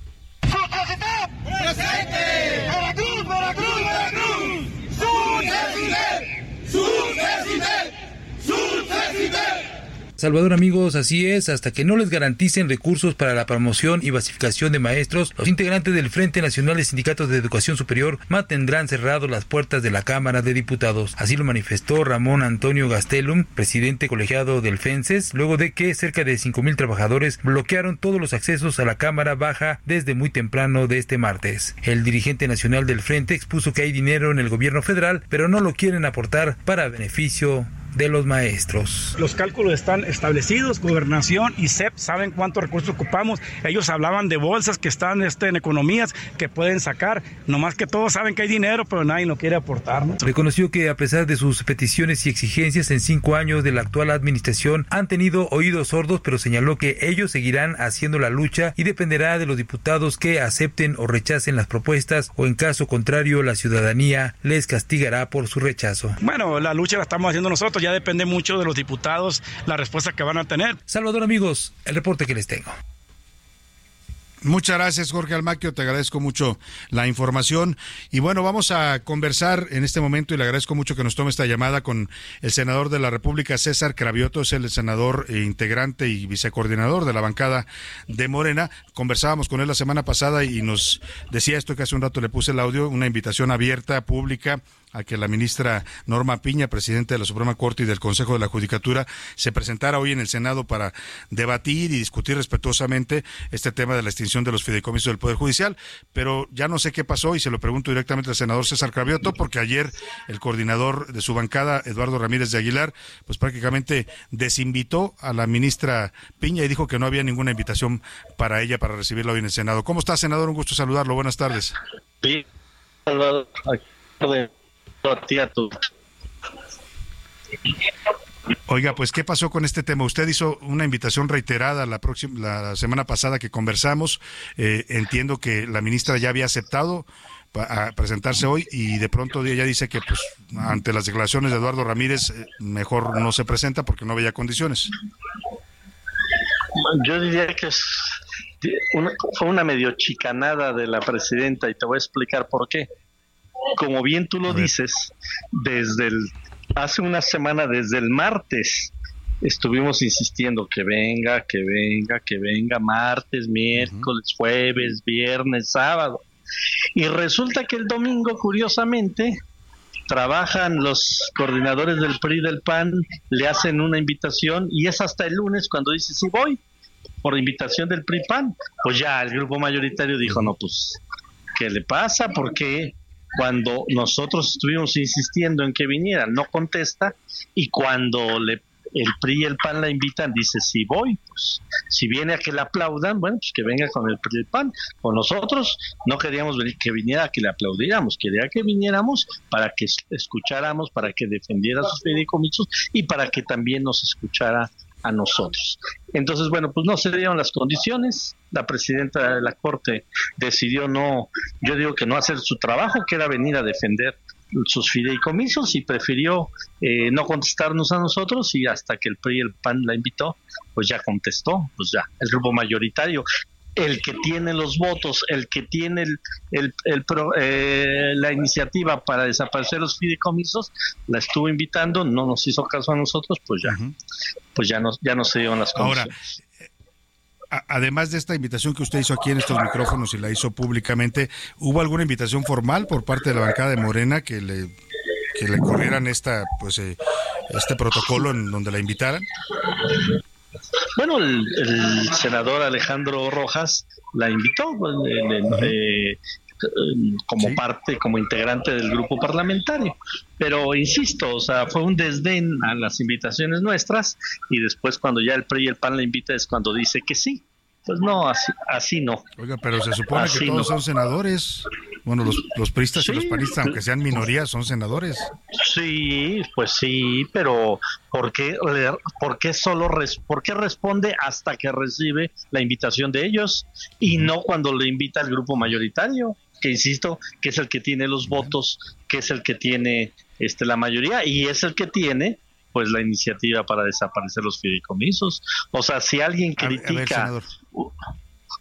Speaker 18: Salvador amigos, así es, hasta que no les garanticen recursos para la promoción y basificación de maestros, los integrantes del Frente Nacional de Sindicatos de Educación Superior mantendrán cerrados las puertas de la Cámara de Diputados. Así lo manifestó Ramón Antonio Gastelum, presidente colegiado del FENSES, luego de que cerca de 5.000 trabajadores bloquearon todos los accesos a la Cámara Baja desde muy temprano de este martes. El dirigente nacional del Frente expuso que hay dinero en el gobierno federal, pero no lo quieren aportar para beneficio de los maestros.
Speaker 19: Los cálculos están establecidos, gobernación y CEP saben cuántos recursos ocupamos. Ellos hablaban de bolsas que están este, en economías que pueden sacar, nomás que todos saben que hay dinero, pero nadie lo quiere aportar.
Speaker 18: Reconoció que a pesar de sus peticiones y exigencias en cinco años de la actual administración, han tenido oídos sordos, pero señaló que ellos seguirán haciendo la lucha y dependerá de los diputados que acepten o rechacen las propuestas o en caso contrario la ciudadanía les castigará por su rechazo.
Speaker 19: Bueno, la lucha la estamos haciendo nosotros ya depende mucho de los diputados la respuesta que van a tener.
Speaker 18: Salvador amigos, el reporte que les tengo.
Speaker 7: Muchas gracias, Jorge Almaquio. Te agradezco mucho la información. Y bueno, vamos a conversar en este momento y le agradezco mucho que nos tome esta llamada con el senador de la República, César Cravioto, es el senador eh, integrante y vicecoordinador de la bancada de Morena. Conversábamos con él la semana pasada y nos decía esto que hace un rato le puse el audio, una invitación abierta, pública, a que la ministra Norma Piña, presidenta de la Suprema Corte y del Consejo de la Judicatura, se presentara hoy en el Senado para debatir y discutir respetuosamente este tema de la extinción de los fideicomisos del Poder Judicial. Pero ya no sé qué pasó y se lo pregunto directamente al senador César Cravioto, porque ayer el coordinador de su bancada, Eduardo Ramírez de Aguilar, pues prácticamente desinvitó a la ministra Piña y dijo que no había ninguna invitación para ella para recibirla hoy en el Senado. ¿Cómo está, senador? Un gusto saludarlo. Buenas tardes.
Speaker 10: Sí, Salvador.
Speaker 7: Oiga, pues ¿qué pasó con este tema? Usted hizo una invitación reiterada la próxima la semana pasada que conversamos. Eh, entiendo que la ministra ya había aceptado a presentarse hoy y de pronto ella dice que pues ante las declaraciones de Eduardo Ramírez eh, mejor no se presenta porque no veía condiciones.
Speaker 10: Yo diría que es una, fue una medio chicanada de la presidenta y te voy a explicar por qué como bien tú lo dices, desde el, hace una semana, desde el martes, estuvimos insistiendo que venga, que venga, que venga, martes, miércoles, jueves, viernes, sábado. Y resulta que el domingo, curiosamente, trabajan los coordinadores del PRI del PAN, le hacen una invitación y es hasta el lunes cuando dice, sí voy, por invitación del PRI PAN. Pues ya el grupo mayoritario dijo, no, pues, ¿qué le pasa? ¿Por qué? Cuando nosotros estuvimos insistiendo en que viniera, no contesta, y cuando le, el PRI y el PAN la invitan, dice, si voy, pues si viene a que le aplaudan, bueno, pues que venga con el PRI y el PAN. Con nosotros no queríamos que viniera a que le aplaudiéramos, quería que viniéramos para que escucháramos, para que defendiera sus fideicomisos y para que también nos escuchara a nosotros. Entonces, bueno, pues no se dieron las condiciones, la presidenta de la Corte decidió no, yo digo que no hacer su trabajo, que era venir a defender sus fideicomisos y prefirió eh, no contestarnos a nosotros y hasta que el PRI el PAN la invitó, pues ya contestó, pues ya, el grupo mayoritario el que tiene los votos, el que tiene el, el, eh, la iniciativa para desaparecer los fideicomisos, la estuvo invitando, no nos hizo caso a nosotros, pues ya, pues ya no, ya no se dieron las cosas. Ahora,
Speaker 7: además de esta invitación que usted hizo aquí en estos micrófonos y la hizo públicamente, ¿hubo alguna invitación formal por parte de la bancada de Morena que le que le corrieran esta pues eh, este protocolo en donde la invitaran?
Speaker 10: Bueno, el, senador Alejandro Rojas la invitó pues, como parte, como integrante del grupo parlamentario. Pero insisto, o sea, fue un desdén a las invitaciones nuestras y después cuando ya el PRI y el PAN la invita es cuando dice que sí. Pues no, así, así no.
Speaker 7: Oiga, pero se supone que todos son senadores. Bueno, los, los priistas y los panistas, aunque sean minorías, son senadores.
Speaker 10: Sí, pues sí, pero ¿por qué, por qué solo por qué responde hasta que recibe la invitación de ellos y no cuando le invita al grupo mayoritario? Que insisto, que es el que tiene los votos, que es el que tiene este la mayoría y es el que tiene pues la iniciativa para desaparecer los fideicomisos. O sea, si alguien critica...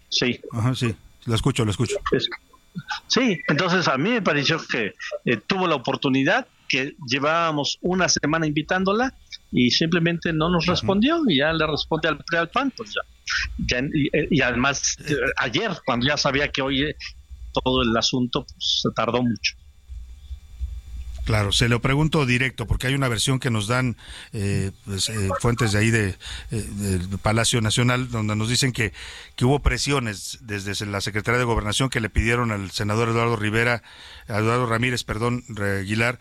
Speaker 7: sí. Ajá, sí, lo escucho, lo escucho.
Speaker 10: sí, entonces a mí me pareció que eh, tuvo la oportunidad, que llevábamos una semana invitándola y simplemente no nos respondió y ya le responde al PAN, pues ya. y, además, eh, ayer, cuando ya sabía que hoy eh, todo el asunto, pues se tardó mucho.
Speaker 7: Claro, se lo pregunto directo, porque hay una versión que nos dan eh, pues, eh, fuentes de ahí de, eh, del Palacio Nacional, donde nos dicen que, que hubo presiones desde la Secretaría de Gobernación que le pidieron al senador Eduardo Rivera, Eduardo Ramírez, perdón, Aguilar,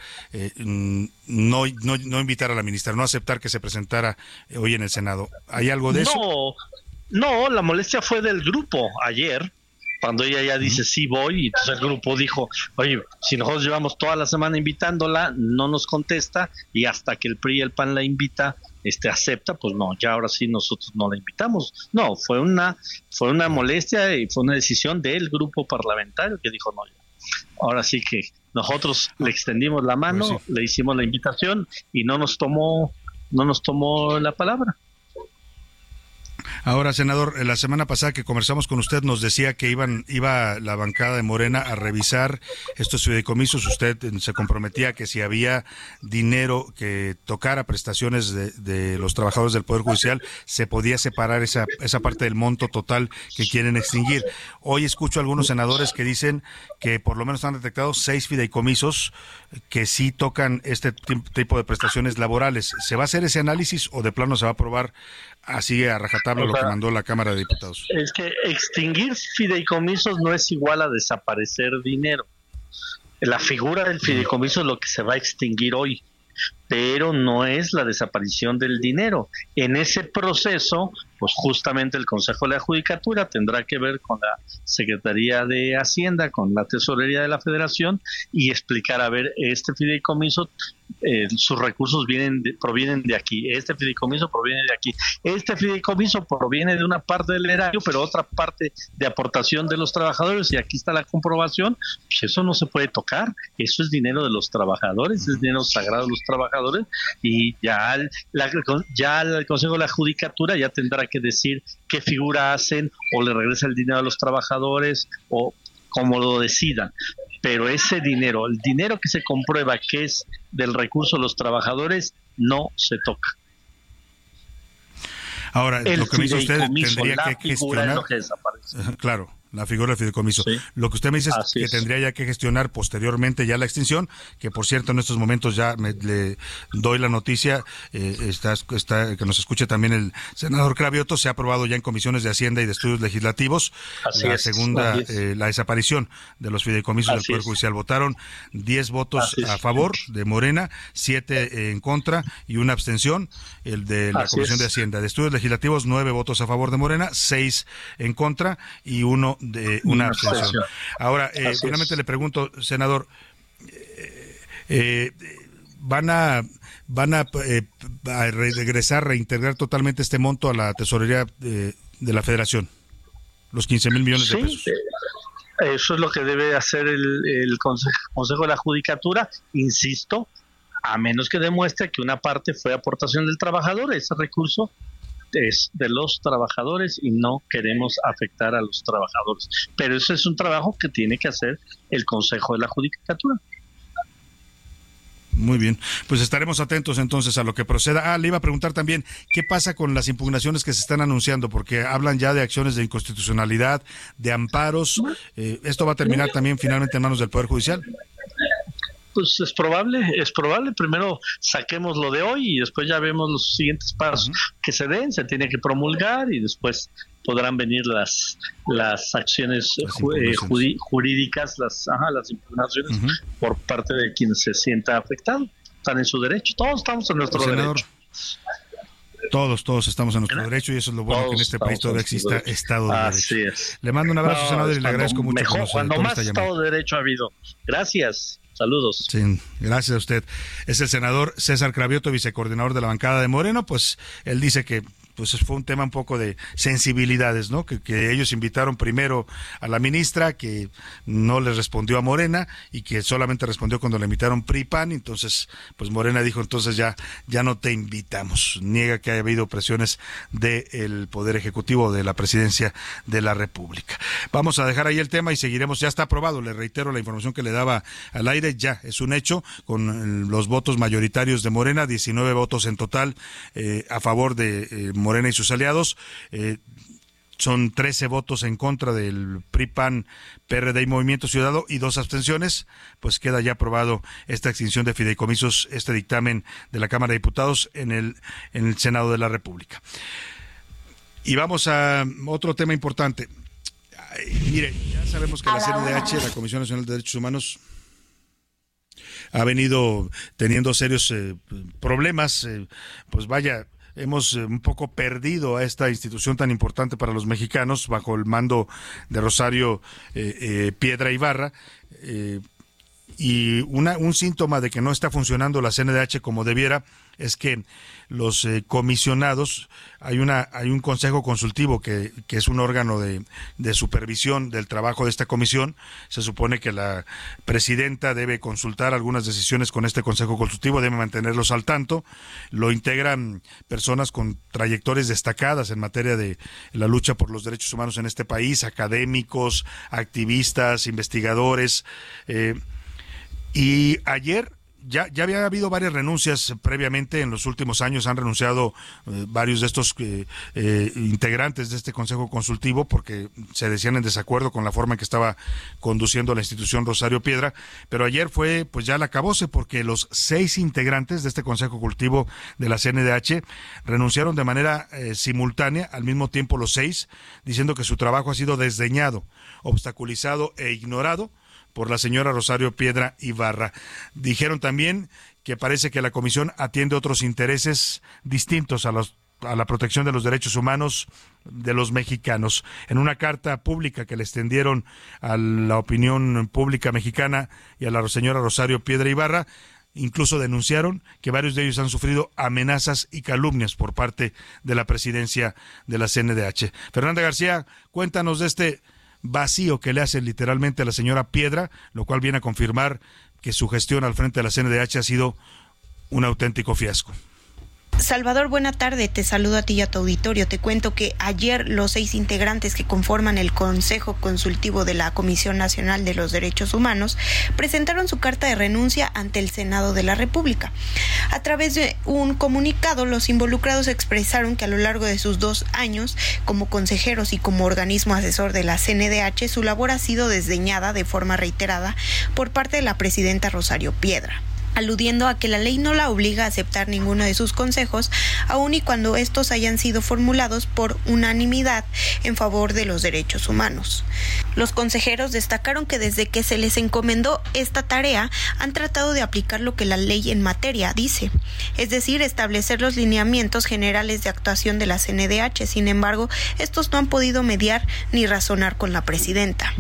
Speaker 7: no, no, no invitar a la ministra, no aceptar que se presentara hoy en el Senado. ¿Hay algo de eso?
Speaker 10: No, no, la molestia fue del grupo ayer cuando ella ya dice sí voy, y entonces el grupo dijo, oye, si nosotros llevamos toda la semana invitándola, no nos contesta, y hasta que el PRI y el PAN la invita, este acepta, pues no, ya ahora sí nosotros no la invitamos. No, fue una, fue una molestia y fue una decisión del grupo parlamentario que dijo no, ahora sí que nosotros le extendimos la mano, pues le hicimos la invitación y no nos tomó, no nos tomó la palabra.
Speaker 7: Ahora, senador, la semana pasada que conversamos con usted nos decía que iban iba la bancada de Morena a revisar estos fideicomisos. Usted se comprometía que si había dinero que tocara prestaciones de, de, los trabajadores del Poder Judicial, se podía separar esa, esa parte del monto total que quieren extinguir. Hoy escucho a algunos senadores que dicen que por lo menos han detectado seis fideicomisos que sí tocan este tipo de prestaciones laborales. ¿Se va a hacer ese análisis o de plano se va a aprobar así a rajatabla lo que mandó la Cámara de Diputados.
Speaker 10: Es que extinguir fideicomisos no es igual a desaparecer dinero. La figura del fideicomiso es lo que se va a extinguir hoy, pero no es la desaparición del dinero. En ese proceso, pues justamente el Consejo de la Judicatura tendrá que ver con la Secretaría de Hacienda, con la Tesorería de la Federación y explicar, a ver, este fideicomiso eh, sus recursos vienen provienen de aquí, este fideicomiso proviene de aquí, este fideicomiso proviene de una parte del erario, pero otra parte de aportación de los trabajadores, y aquí está la comprobación, pues eso no se puede tocar, eso es dinero de los trabajadores, es dinero sagrado de los trabajadores, y ya, la, ya el Consejo de la Judicatura ya tendrá que decir qué figura hacen, o le regresa el dinero a los trabajadores, o como lo decidan pero ese dinero, el dinero que se comprueba que es del recurso de los trabajadores, no se toca.
Speaker 7: Ahora, lo que me dice usted tendría que gestionar. (laughs) Claro la figura del fideicomiso. Lo que usted me dice es que tendría ya que gestionar posteriormente ya la extinción, que por cierto en estos momentos ya me, le doy la noticia, eh, está, está, que nos escuche también el senador Cravioto, se ha aprobado ya en comisiones de Hacienda y de Estudios Legislativos la segunda, eh, la desaparición de los fideicomisos del Poder Judicial. Votaron 10 votos a favor de Morena, 7 en contra y una abstención, el de la Comisión de Hacienda. De Estudios Legislativos, 9 votos a favor de Morena, 6 en contra y uno de una abstención. Ahora, eh, finalmente le pregunto, senador, eh, eh, ¿van a van a, regresar, reintegrar totalmente este monto a la tesorería de, la federación? Los 15 mil millones de pesos.
Speaker 10: Eso es lo que debe hacer el, el consejo de la Judicatura, insisto, a menos que demuestre que una parte fue aportación del trabajador, ese recurso es de los trabajadores y no queremos afectar a los trabajadores. Pero ese es un trabajo que tiene que hacer el Consejo de la Judicatura.
Speaker 7: Muy bien, pues estaremos atentos entonces a lo que proceda. Ah, le iba a preguntar también, ¿qué pasa con las impugnaciones que se están anunciando? Porque hablan ya de acciones de inconstitucionalidad, de amparos. Eh, ¿Esto va a terminar también finalmente en manos del Poder Judicial?
Speaker 10: Pues es probable, es probable. Primero saquemos lo de hoy y después ya vemos los siguientes pasos que se den. Se tiene que promulgar y después podrán venir las las acciones eh, jurídicas, las ajá, las impugnaciones por parte de quien se sienta afectado. Están en su derecho. Todos estamos en nuestro derecho.
Speaker 7: Todos, todos estamos en nuestro derecho y eso es lo bueno que en este país todavía exista Estado de Derecho. Le mando un abrazo, senador, y le agradezco mucho.
Speaker 10: Mejor, cuando más Estado de Derecho ha habido. Gracias. Saludos.
Speaker 7: Sí, gracias a usted. Es el senador César Cravioto, vicecoordinador de la bancada de Moreno, pues él dice que pues fue un tema un poco de sensibilidades, ¿no? Que, ellos invitaron primero a la ministra, que no les respondió a Morena y que solamente respondió cuando le invitaron PRI-PAN, entonces, pues Morena dijo, entonces ya, ya no te invitamos. Niega que haya habido presiones del Poder Ejecutivo de la Presidencia de la República. Vamos a dejar ahí el tema y seguiremos, ya está aprobado, le reitero la información que le daba al aire, ya es un hecho, con los votos mayoritarios de Morena, 19 votos en total eh, a favor de eh, Morena y sus aliados. Eh, son 13 votos en contra del PRI-PAN, PRD y Movimiento Ciudadano y dos abstenciones, pues queda ya aprobado esta extinción de fideicomisos, este dictamen de la Cámara de Diputados en el, en el Senado de la República. Y vamos a otro tema importante. mire, ya sabemos que la CNDH, la Comisión Nacional de Derechos Humanos, ha venido teniendo serios eh, problemas, eh, pues vaya, hemos eh, un poco perdido a esta institución tan importante para los mexicanos bajo el mando de Rosario eh, eh, Piedra Ibarra. y una, un síntoma de que no está funcionando la CNDH como debiera es que los eh, comisionados, hay, una, hay un consejo consultivo que, que es un órgano de, de, supervisión del trabajo de esta comisión. Se supone que la presidenta debe consultar algunas decisiones con este consejo consultivo, debe mantenerlos al tanto. Lo integran personas con trayectorias destacadas en materia de la lucha por los derechos humanos en este país, académicos, activistas, investigadores. Eh, y ayer ya, ya había habido varias renuncias previamente en los últimos años, han renunciado eh, varios de estos eh, eh, integrantes de este Consejo Consultivo porque se decían en desacuerdo con la forma en que estaba conduciendo la institución Rosario Piedra, pero ayer fue pues ya la acabose porque los seis integrantes de este Consejo Consultivo de la CNDH renunciaron de manera simultánea, al mismo tiempo los seis, diciendo que su trabajo ha sido desdeñado, obstaculizado e ignorado por la señora Rosario Piedra Ibarra. Dijeron también que parece que la comisión atiende otros intereses distintos a los a la protección de los derechos humanos de los mexicanos. En una carta pública que le extendieron a la opinión pública mexicana y a la señora Rosario Piedra Ibarra, incluso denunciaron que varios de ellos han sufrido amenazas y calumnias por parte de la presidencia de la CNDH. Fernanda García, cuéntanos de este vacío que le hace literalmente a la señora Piedra, lo cual viene a confirmar que su gestión al frente de la CNDH ha sido un auténtico fiasco.
Speaker 20: Salvador, buena tarde. Te saludo a ti y a tu auditorio. Te cuento que ayer los seis integrantes que conforman el Consejo Consultivo de la Comisión Nacional de los Derechos Humanos presentaron su carta de renuncia ante el Senado de la República. A través de un comunicado, los involucrados expresaron que a lo largo de sus dos años como consejeros y como organismo asesor de la CNDH, su labor ha sido desdeñada de forma reiterada por parte de la presidenta Rosario Piedra aludiendo a que la ley no la obliga a aceptar ninguno de sus consejos, aun y cuando estos hayan sido formulados por unanimidad en favor de los derechos humanos. Los consejeros destacaron que desde que se les encomendó esta tarea han tratado de aplicar lo que la ley en materia dice, es decir, establecer los lineamientos generales de actuación de la CNDH. Sin embargo, estos no han podido mediar ni razonar con la presidenta.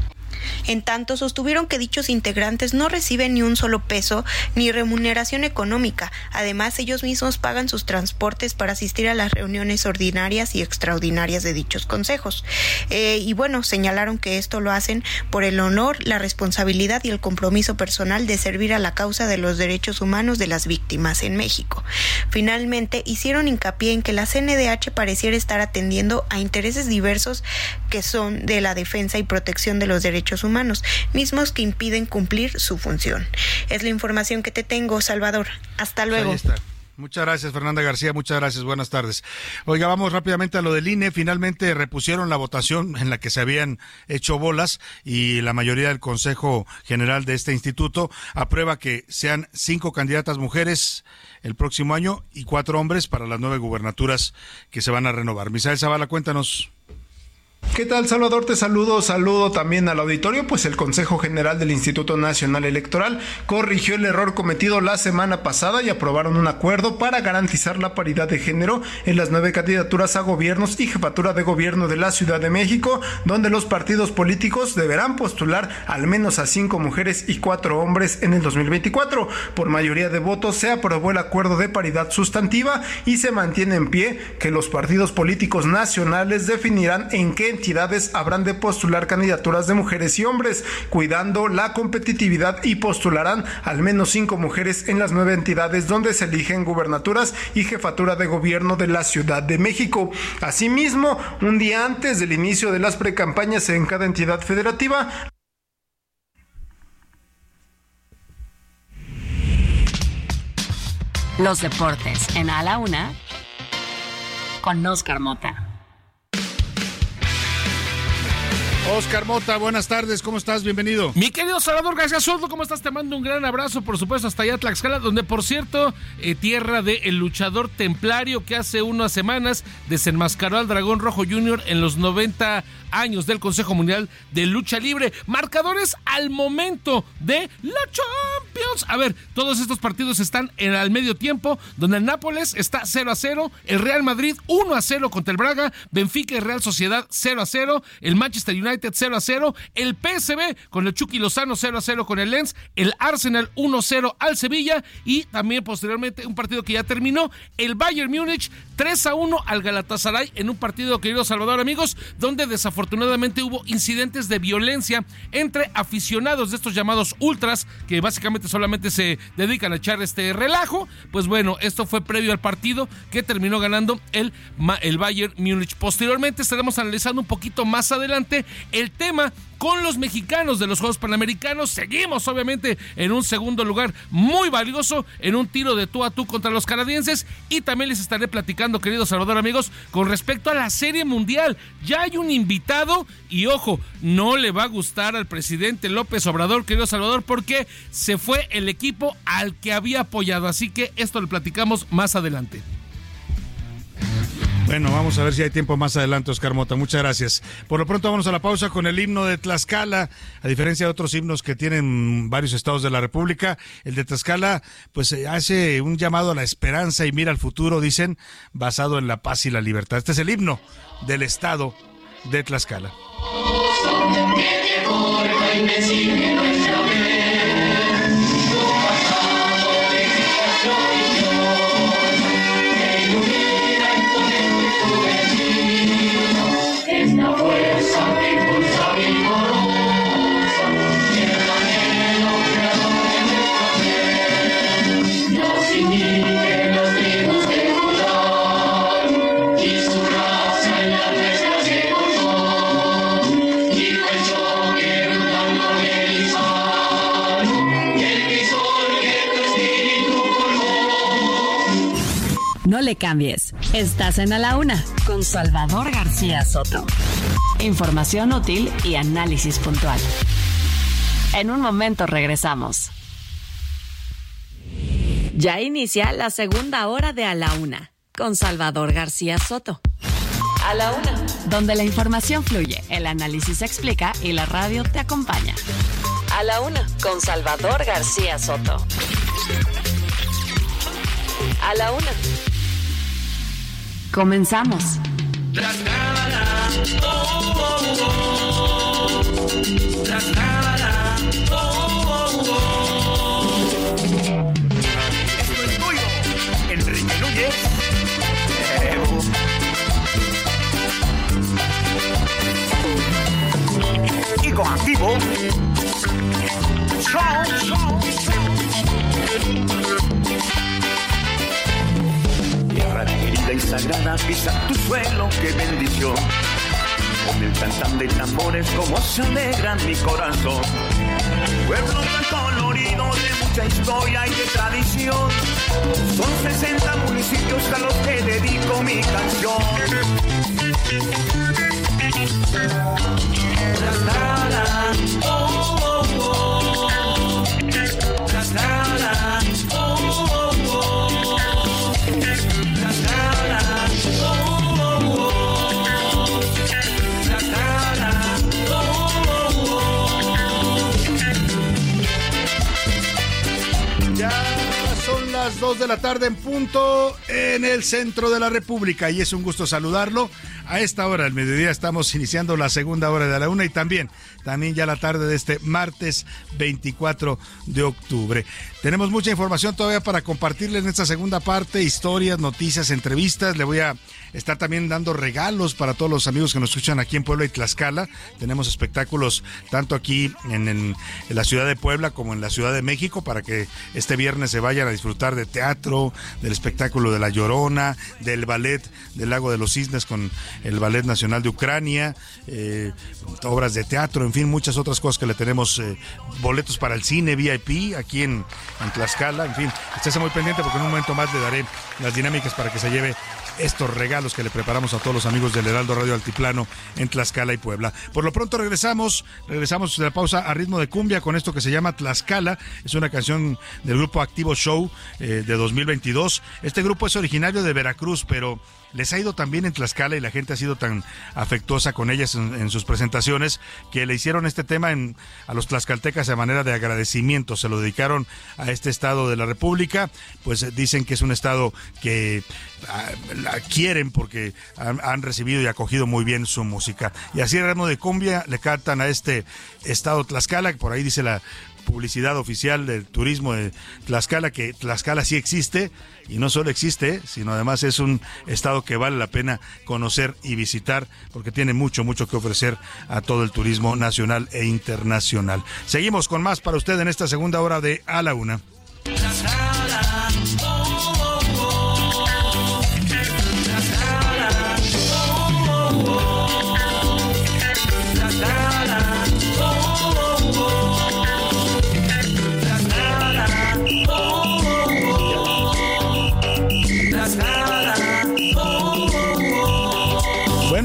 Speaker 20: En tanto, sostuvieron que dichos integrantes no reciben ni un solo peso ni remuneración económica. Además, ellos mismos pagan sus transportes para asistir a las reuniones ordinarias y extraordinarias de dichos consejos. Eh, y bueno, señalaron que esto lo hacen por el honor, la responsabilidad y el compromiso personal de servir a la causa de los derechos humanos de las víctimas en México. Finalmente, hicieron hincapié en que la CNDH pareciera estar atendiendo a intereses diversos que son de la defensa y protección de los derechos humanos, mismos que impiden cumplir su función. Es la información que te tengo, Salvador. Hasta luego.
Speaker 7: Muchas gracias, Fernanda García. Muchas gracias. Buenas tardes. Oiga, vamos rápidamente a lo del INE. Finalmente repusieron la votación en la que se habían hecho bolas y la mayoría del Consejo General de este instituto aprueba que sean cinco candidatas mujeres el próximo año y cuatro hombres para las nueve gubernaturas que se van a renovar. Misael Zavala, cuéntanos.
Speaker 21: ¿Qué tal Salvador? Te saludo, saludo también al auditorio, pues el Consejo General del Instituto Nacional Electoral corrigió el error cometido la semana pasada y aprobaron un acuerdo para garantizar la paridad de género en las nueve candidaturas a gobiernos y jefatura de gobierno de la Ciudad de México, donde los partidos políticos deberán postular al menos a cinco mujeres y cuatro hombres en el 2024. Por mayoría de votos se aprobó el acuerdo de paridad sustantiva y se mantiene en pie que los partidos políticos nacionales definirán en qué entidades habrán de postular candidaturas de mujeres y hombres, cuidando la competitividad y postularán al menos cinco mujeres en las nueve entidades donde se eligen gubernaturas y jefatura de gobierno de la Ciudad de México. Asimismo, un día antes del inicio de las precampañas en cada entidad federativa,
Speaker 1: Los deportes en A la Una con Oscar Mota.
Speaker 7: Oscar Mota, buenas tardes, ¿cómo estás? Bienvenido.
Speaker 22: Mi querido Salvador García Soto, ¿cómo estás? Te mando un gran abrazo, por supuesto, hasta allá Tlaxcala, donde, por cierto, eh, tierra de el luchador templario que hace unas semanas desenmascaró al Dragón Rojo Junior en los 90 años del Consejo Mundial de Lucha Libre. Marcadores al momento de la Champions a ver, todos estos partidos están en el medio tiempo, donde el Nápoles está 0 a 0, el Real Madrid 1 a 0 contra el Braga, Benfica y Real Sociedad 0 a 0, el Manchester United 0 a 0, el PSV con el Chucky Lozano 0 a 0 con el Lens, el Arsenal 1 a 0 al Sevilla y también posteriormente un partido que ya terminó, el Bayern Múnich 3 a 1 al Galatasaray en un partido, querido Salvador amigos, donde desafortunadamente hubo incidentes de violencia entre aficionados de estos llamados ultras que básicamente solamente se dedican a echar este relajo. Pues bueno, esto fue previo al partido que terminó ganando el, el Bayern Múnich. Posteriormente estaremos analizando un poquito más adelante el tema con los mexicanos de los Juegos Panamericanos. Seguimos obviamente en un segundo lugar muy valioso en un tiro de tú a tú contra los canadienses y también les estaré platicando, queridos Salvador amigos, con respecto a la Serie Mundial. Ya hay un invitado y ojo, no le va a gustar al presidente López Obrador, querido Salvador, porque se fue el equipo al que había apoyado. Así que esto lo platicamos más adelante.
Speaker 7: Bueno, vamos a ver si hay tiempo más adelante, Oscar Mota. Muchas gracias. Por lo pronto vamos a la pausa con el himno de Tlaxcala. A diferencia de otros himnos que tienen varios estados de la República, el de Tlaxcala pues eh, hace un llamado a la esperanza y mira al futuro, dicen, basado en la paz y la libertad. Este es el himno del estado de Tlaxcala.
Speaker 1: No le cambies. Estás en A la Una con Salvador García Soto. Información útil y análisis puntual. En un momento regresamos. Ya inicia la segunda hora de A la Una con Salvador García Soto. A la Una. Donde la información fluye, el análisis se explica y la radio te acompaña.
Speaker 2: A la Una con Salvador García Soto. A la Una.
Speaker 1: Comenzamos.
Speaker 12: Activo. Y sagrada, pisa tu suelo, qué bendición. Con el tantam de tambores, como se alegra mi corazón. Pueblo tan colorido de mucha historia y de tradición. Son 60 municipios a los que dedico mi canción.
Speaker 7: 2 de la tarde en punto en el centro de la República y es un gusto saludarlo. A esta hora del mediodía estamos iniciando la segunda hora de la una y también, también ya la tarde de este martes 24 de octubre. Tenemos mucha información todavía para compartirles en esta segunda parte, historias, noticias, entrevistas. Le voy a estar también dando regalos para todos los amigos que nos escuchan aquí en Puebla y Tlaxcala. Tenemos espectáculos tanto aquí en, en- en la ciudad de Puebla como en la ciudad de México para que este viernes se vayan a disfrutar de teatro, del espectáculo de La Llorona, del ballet del Lago de los Cisnes con el Ballet Nacional de Ucrania, eh, obras de teatro, en fin, muchas otras cosas que le tenemos, eh, boletos para el cine VIP aquí en, en Tlaxcala, en fin, estése muy pendiente porque en un momento más le daré las dinámicas para que se lleve estos regalos que le preparamos a todos los amigos del Heraldo Radio Altiplano en Tlaxcala y Puebla. Por lo pronto regresamos, regresamos de la pausa a ritmo de cumbia con esto que se llama Tlaxcala, es una canción del grupo Activo Show eh, de 2022. Este grupo es originario de Veracruz, pero les ha ido tan bien en Tlaxcala y la gente ha sido tan afectuosa con ellas en, sus presentaciones que le hicieron este tema en, a los tlaxcaltecas de manera de agradecimiento. Se lo dedicaron a este estado de la República. Pues dicen que es un estado que la quieren porque han, recibido y acogido muy bien su música. Y así el ritmo de cumbia le cantan a este estado Tlaxcala, que por ahí dice la publicidad oficial del turismo de Tlaxcala, que Tlaxcala sí existe y no solo existe, sino además es un estado que vale la pena conocer y visitar porque tiene mucho, mucho que ofrecer a todo el turismo nacional e internacional. Seguimos con más para usted en esta segunda hora de A la Una.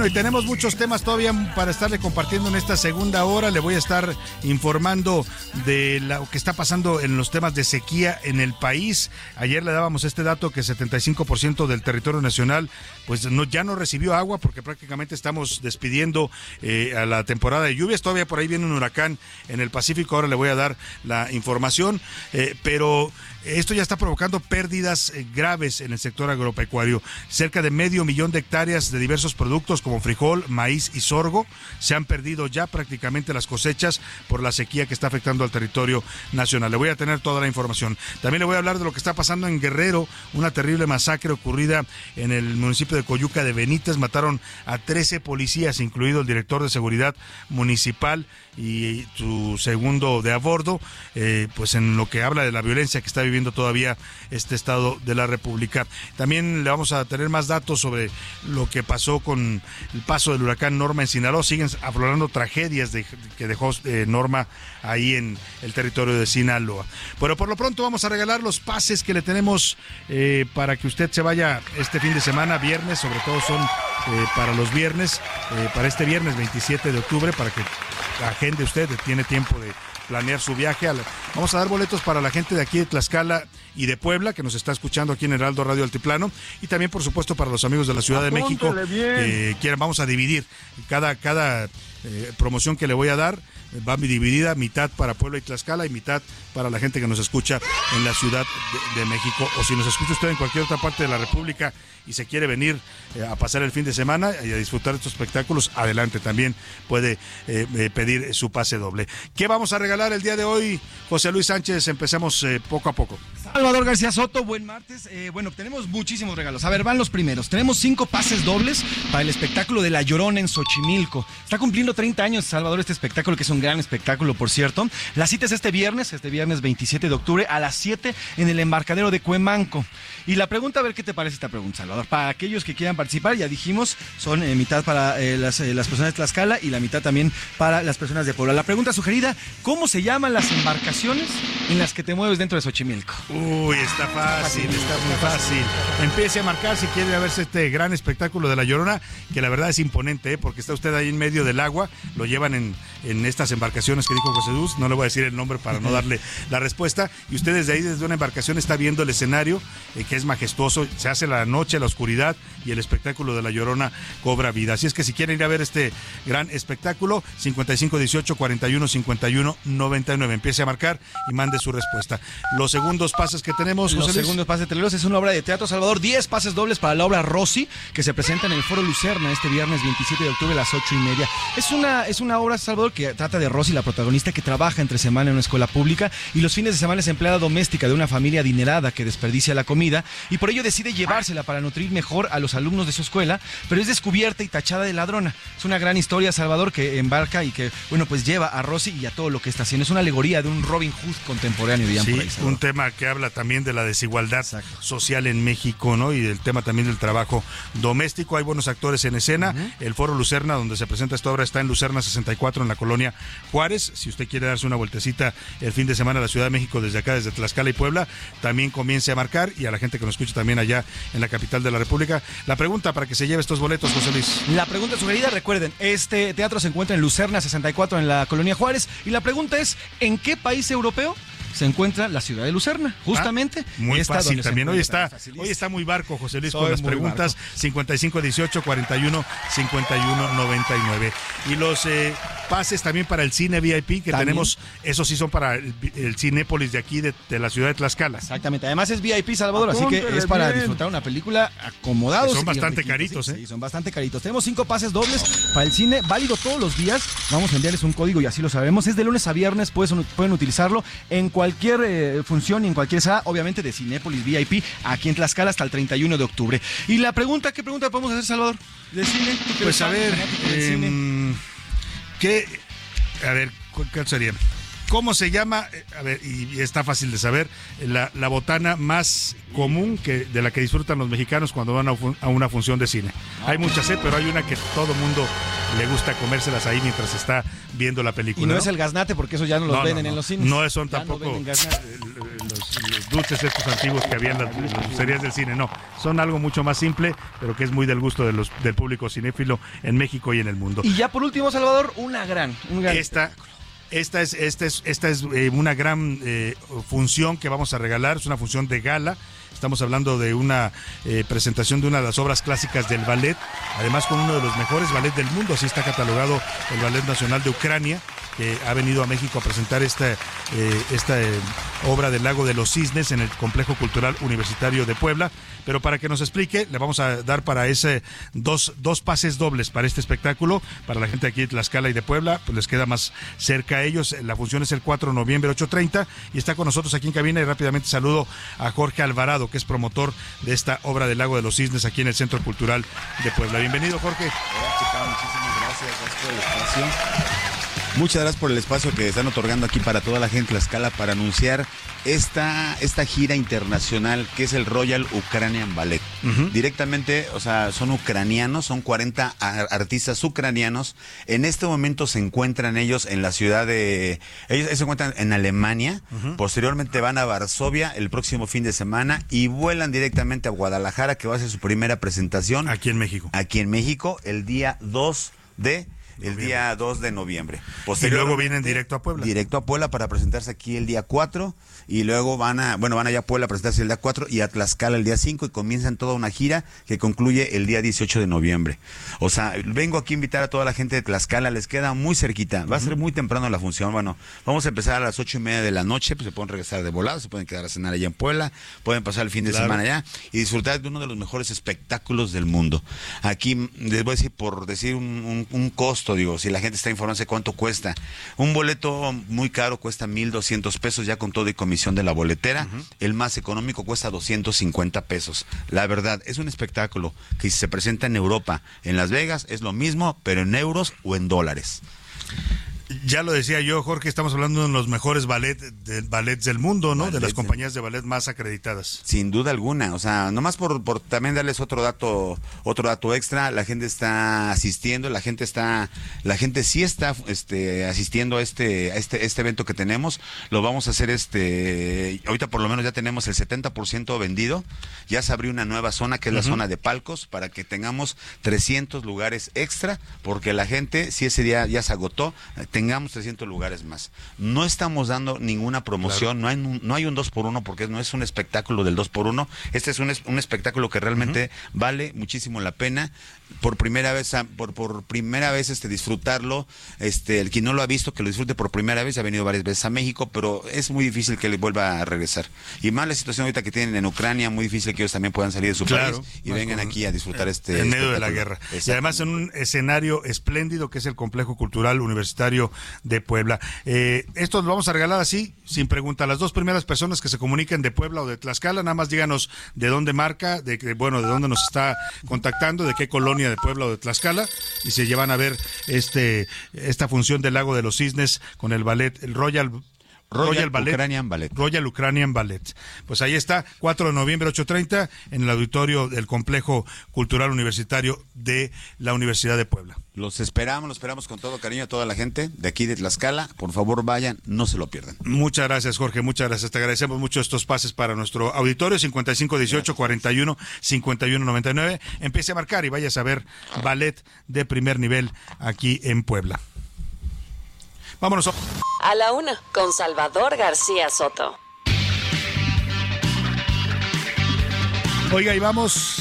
Speaker 7: Y tenemos muchos temas todavía para estarle compartiendo en esta segunda hora. Le voy a estar informando de lo que está pasando en los temas de sequía en el país. Ayer le dábamos este dato que 75% del territorio nacional pues no, ya no recibió agua porque prácticamente estamos despidiendo eh, a la temporada de lluvias. Todavía por ahí viene un huracán en el Pacífico. Ahora le voy a dar la información, eh, pero esto ya está provocando pérdidas eh, graves en el sector agropecuario. Cerca de medio millón de hectáreas de diversos productos como frijol, maíz y sorgo se han perdido ya prácticamente las cosechas por la sequía que está afectando al territorio nacional. Le voy a tener toda la información. También le voy a hablar de lo que está pasando en Guerrero, una terrible masacre ocurrida en el municipio de Coyuca de Benítez. Mataron a 13 policías, incluido el director de seguridad municipal y su segundo de a bordo, eh, pues en lo que habla de la violencia que está viviendo todavía este estado de la República. También le vamos a tener más datos sobre lo que pasó con el paso del huracán Norma en Sinaloa. Siguen aflorando tragedias de, que dejó eh, Norma ahí en el territorio de Sinaloa. Pero por lo pronto vamos a regalar los pases que le tenemos eh, para que usted se vaya este fin de semana, viernes, sobre todo son para los viernes, para este viernes 27 de octubre, para que agende usted, tiene tiempo de planear su viaje. Vamos a dar boletos para la gente de aquí de Tlaxcala y de Puebla, que nos está escuchando aquí en Heraldo Radio Altiplano, y también, por supuesto, para los amigos de la Ciudad de México. que quieran, vamos a dividir cada, cada eh, promoción que le voy a dar va dividida, mitad para Puebla y Tlaxcala y mitad para la gente que nos escucha en la Ciudad de, México. O si nos escucha usted en cualquier otra parte de la República y se quiere venir eh, a pasar el fin de semana y a disfrutar de estos espectáculos, adelante, también puede eh, eh, pedir su pase doble. ¿Qué vamos a regalar el día de hoy, José Luis Sánchez? Empecemos poco a poco.
Speaker 23: Salvador García Soto, buen martes. bueno, tenemos muchísimos regalos. A ver, van los primeros. Tenemos cinco pases dobles para el espectáculo de La Llorona en Xochimilco. Está cumpliendo 30 años, Salvador, este espectáculo, que es un gran espectáculo, por cierto. La cita es este viernes, este viernes 27 de octubre, a las 7 en el embarcadero de Cuemanco. Y la pregunta, a ver qué te parece esta pregunta, Salvador. Para aquellos que quieran participar, ya dijimos, son eh, mitad para eh, las, eh, las, personas de Tlaxcala y la mitad también para las personas de Puebla. La pregunta sugerida, ¿cómo se llaman las embarcaciones en las que te mueves dentro de Xochimilco?
Speaker 7: Uy, está fácil, está muy fácil. Empiece a marcar si quiere verse este gran espectáculo de La Llorona, que la verdad es imponente, porque está usted ahí en medio del agua, lo llevan en, en estas embarcaciones que dijo José Luz, no le voy a decir el nombre para no darle la respuesta, y usted desde ahí, desde una embarcación, está viendo el escenario, que es majestuoso, se hace la noche, la oscuridad y el espectáculo de La Llorona cobra vida. Así es que si quieren ir a ver este gran espectáculo, 55 18 41 51 99, empiece a marcar y mande su respuesta. Los segundos pases que tenemos,
Speaker 23: Los segundos pases teleros es una obra de teatro Salvador, 10 pases dobles para la obra Rossi, que se presenta en el Foro Lucerna este viernes 27 de octubre a las 8 y media. Es una, es una obra, Salvador, que trata de Rosy, la protagonista que trabaja entre semana en una escuela pública y los fines de semana es empleada doméstica de una familia adinerada que desperdicia la comida y por ello decide llevársela para nutrir mejor a los alumnos de su escuela, pero es descubierta y tachada de ladrona. Es una gran historia, Salvador, que embarca y que, bueno, pues lleva a Rosy y a todo lo que está haciendo. Es una alegoría de un Robin Hood contemporáneo,
Speaker 7: digamos. Sí, un tema que habla también de la desigualdad social en México, ¿no? Y del tema también del trabajo doméstico. Hay buenos actores en escena. El Foro Lucerna, donde se presenta esta obra, está en Lucerna 64, en la colonia Juárez. Si usted quiere darse una vueltecita el fin de semana a la Ciudad de México desde acá, desde Tlaxcala y Puebla, también comience a marcar y a la gente que nos escucha también allá en la capital de la República. La pregunta para que se lleve estos boletos, José Luis.
Speaker 23: La pregunta sugerida, recuerden, este teatro se encuentra en Lucerna 64 en la colonia Juárez y la pregunta es, ¿en qué país europeo se encuentra la ciudad de Lucerna, justamente.
Speaker 7: Ah, muy
Speaker 23: esta
Speaker 7: fácil también. Hoy está, hoy está muy barco, José Luis,
Speaker 23: Soy
Speaker 7: con las
Speaker 23: muy
Speaker 7: preguntas 55 18 41 51 99. Y los eh, pases también para el cine VIP que
Speaker 23: También.
Speaker 7: tenemos, esos sí son para el, el Cinépolis de aquí, de, de la ciudad de Tlaxcala.
Speaker 23: Exactamente. Además es VIP Salvador, así que es para
Speaker 7: bien.
Speaker 23: disfrutar una película acomodados.
Speaker 7: Son bastante caritos,
Speaker 23: sí,
Speaker 7: ¿eh?
Speaker 23: Sí, son bastante caritos. Tenemos cinco pases dobles para el cine, válido todos los días. Vamos a enviarles un código y así lo sabemos. Es de lunes a viernes, pueden, pueden utilizarlo en cualquier eh, función y en cualquier sala, obviamente de Cinépolis VIP, aquí en Tlaxcala hasta el 31 de octubre. Y la pregunta, ¿qué pregunta podemos hacer, Salvador? ¿De cine? ¿Tú que
Speaker 7: Pues a ver,
Speaker 23: cine?
Speaker 7: em, ¿qué? A ver, ¿cuál cuál sería? ¿Cómo se llama? Eh, A ver, y está fácil de saber, la, la botana más común que, de la que disfrutan los mexicanos cuando van a, fun- a una función de cine. Hay muchas, ¿eh? pero hay una que todo mundo le gusta comérselas ahí mientras está viendo la película.
Speaker 23: Y no, es el gaznate porque eso ya no los
Speaker 7: No,
Speaker 23: venden
Speaker 7: no.
Speaker 23: en los cines.
Speaker 7: No son
Speaker 23: Ya
Speaker 7: tampoco los, los dulces estos antiguos que había en las, las dulcerías del cine, no. Son algo mucho más simple, pero que es muy del gusto de los, del público cinéfilo en México y en el mundo.
Speaker 23: Y ya por último, Salvador, una gran, un gran
Speaker 7: Esta, esta es, esta es, esta es eh, una gran eh, función que vamos a regalar, es una función de gala. Estamos hablando de una eh, presentación de una de las obras clásicas del ballet, además con uno de los mejores ballets del mundo, así está catalogado el Ballet Nacional de Ucrania, que ha venido a México a presentar esta, eh, esta eh, obra del Lago de los Cisnes en el Complejo Cultural Universitario de Puebla. Pero para que nos explique, le vamos a dar para ese dos, dos pases dobles para este espectáculo, para la gente aquí de Tlaxcala y de Puebla, pues les queda más cerca a ellos. La función es el 4 de noviembre, 8.30, y está con nosotros aquí en cabina y rápidamente saludo a Jorge Alvarado, que es promotor de esta obra del Lago de los Cisnes aquí en el Centro Cultural de Puebla. Bienvenido, Jorge.
Speaker 15: Muchísimas gracias, gracias. Muchas gracias por el espacio que están otorgando aquí para toda la gente de la escala para anunciar esta, esta gira internacional que es el Royal Ukrainian Ballet. Directamente, o sea, son ucranianos, son 40 ar- artistas ucranianos. En este momento se encuentran ellos en la ciudad de... Ellos se encuentran en Alemania. Posteriormente van a Varsovia el próximo fin de semana y vuelan directamente a Guadalajara, que va a ser su primera presentación.
Speaker 7: Aquí en México.
Speaker 15: Aquí en México, el día 2 de... El día 2 de noviembre.
Speaker 7: Y luego vienen directo a Puebla.
Speaker 15: Directo a Puebla para presentarse aquí el día 4 y luego van a, bueno, van allá a Puebla a presentarse el día 4 y a Tlaxcala el día 5 y comienzan toda una gira que concluye el día 18 de noviembre. O sea, vengo aquí a invitar a toda la gente de Tlaxcala, les queda muy cerquita, va a ser muy temprano la función, bueno, vamos a empezar a las ocho y media de la noche, pues se pueden regresar de volada, se pueden quedar a cenar allá en Puebla, pueden pasar el fin de
Speaker 7: Claro.
Speaker 15: semana allá y disfrutar de uno de los mejores espectáculos del mundo. Aquí mm, les voy a decir, por decir un, un- un costo, digo, si la gente está informándose cuánto cuesta. Un boleto muy caro cuesta 1.200 pesos ya con todo y comisión de la boletera. El más económico cuesta 250 pesos. La verdad, es un espectáculo que si se presenta en Europa, en Las Vegas, es lo mismo, pero en euros o en dólares.
Speaker 7: Ya lo decía yo, Jorge, estamos hablando de los mejores ballet, de, ballets del mundo, ¿no? de las compañías de ballet más acreditadas.
Speaker 15: Sin duda alguna, o sea, nomás por, por también darles otro dato, otro dato extra, la gente está asistiendo, la gente está, la gente sí está este, asistiendo a este, a este, este evento que tenemos, lo vamos a hacer este, ahorita por lo menos ya tenemos el 70% vendido, ya se abrió una nueva zona que es la zona de palcos para que tengamos 300 lugares extra, porque la gente, si ese día ya se agotó, eh, tengamos 300 lugares más. No estamos dando ninguna promoción, no, hay un, no hay un 2 por 1 porque no es un espectáculo del 2 por 1 este es un, un espectáculo que realmente vale muchísimo la pena. Por primera vez, ah, por, por primera vez este disfrutarlo, este el quien no lo ha visto que lo disfrute por primera vez, ha venido varias veces a México, pero es muy difícil que le vuelva a regresar. Y más la situación ahorita que tienen en Ucrania, muy difícil que ellos también puedan salir de su
Speaker 7: Claro,
Speaker 15: país y vengan
Speaker 7: con-
Speaker 15: aquí a disfrutar este
Speaker 7: en medio de la guerra. Y además en un escenario espléndido que es el Complejo Cultural Universitario de Puebla. Eh, esto lo vamos a regalar así, sin pregunta. Las dos primeras personas que se comuniquen de Puebla o de Tlaxcala, nada más díganos de dónde marca, de que, bueno, de dónde nos está contactando, de qué colonia de Puebla o de Tlaxcala, y se llevan a ver este esta función del Lago de los Cisnes con el ballet, el Royal
Speaker 15: Royal
Speaker 7: Ballet.
Speaker 15: Ukrainian Ballet.
Speaker 7: Royal Ukrainian Ballet. Pues ahí está, 4 de noviembre, 8.30, en el auditorio del Complejo Cultural Universitario de la Universidad de Puebla.
Speaker 15: Los esperamos, los esperamos con todo cariño a toda la gente de aquí de Tlaxcala. Por favor, vayan, no se lo pierdan.
Speaker 7: Muchas gracias, Jorge, muchas gracias. Te agradecemos mucho estos pases para nuestro auditorio 5518 41 51 99. Empiece a marcar y vayas a ver ballet de primer nivel aquí en Puebla. Vámonos.
Speaker 2: A la una, con Salvador García Soto.
Speaker 7: Oiga, y vamos,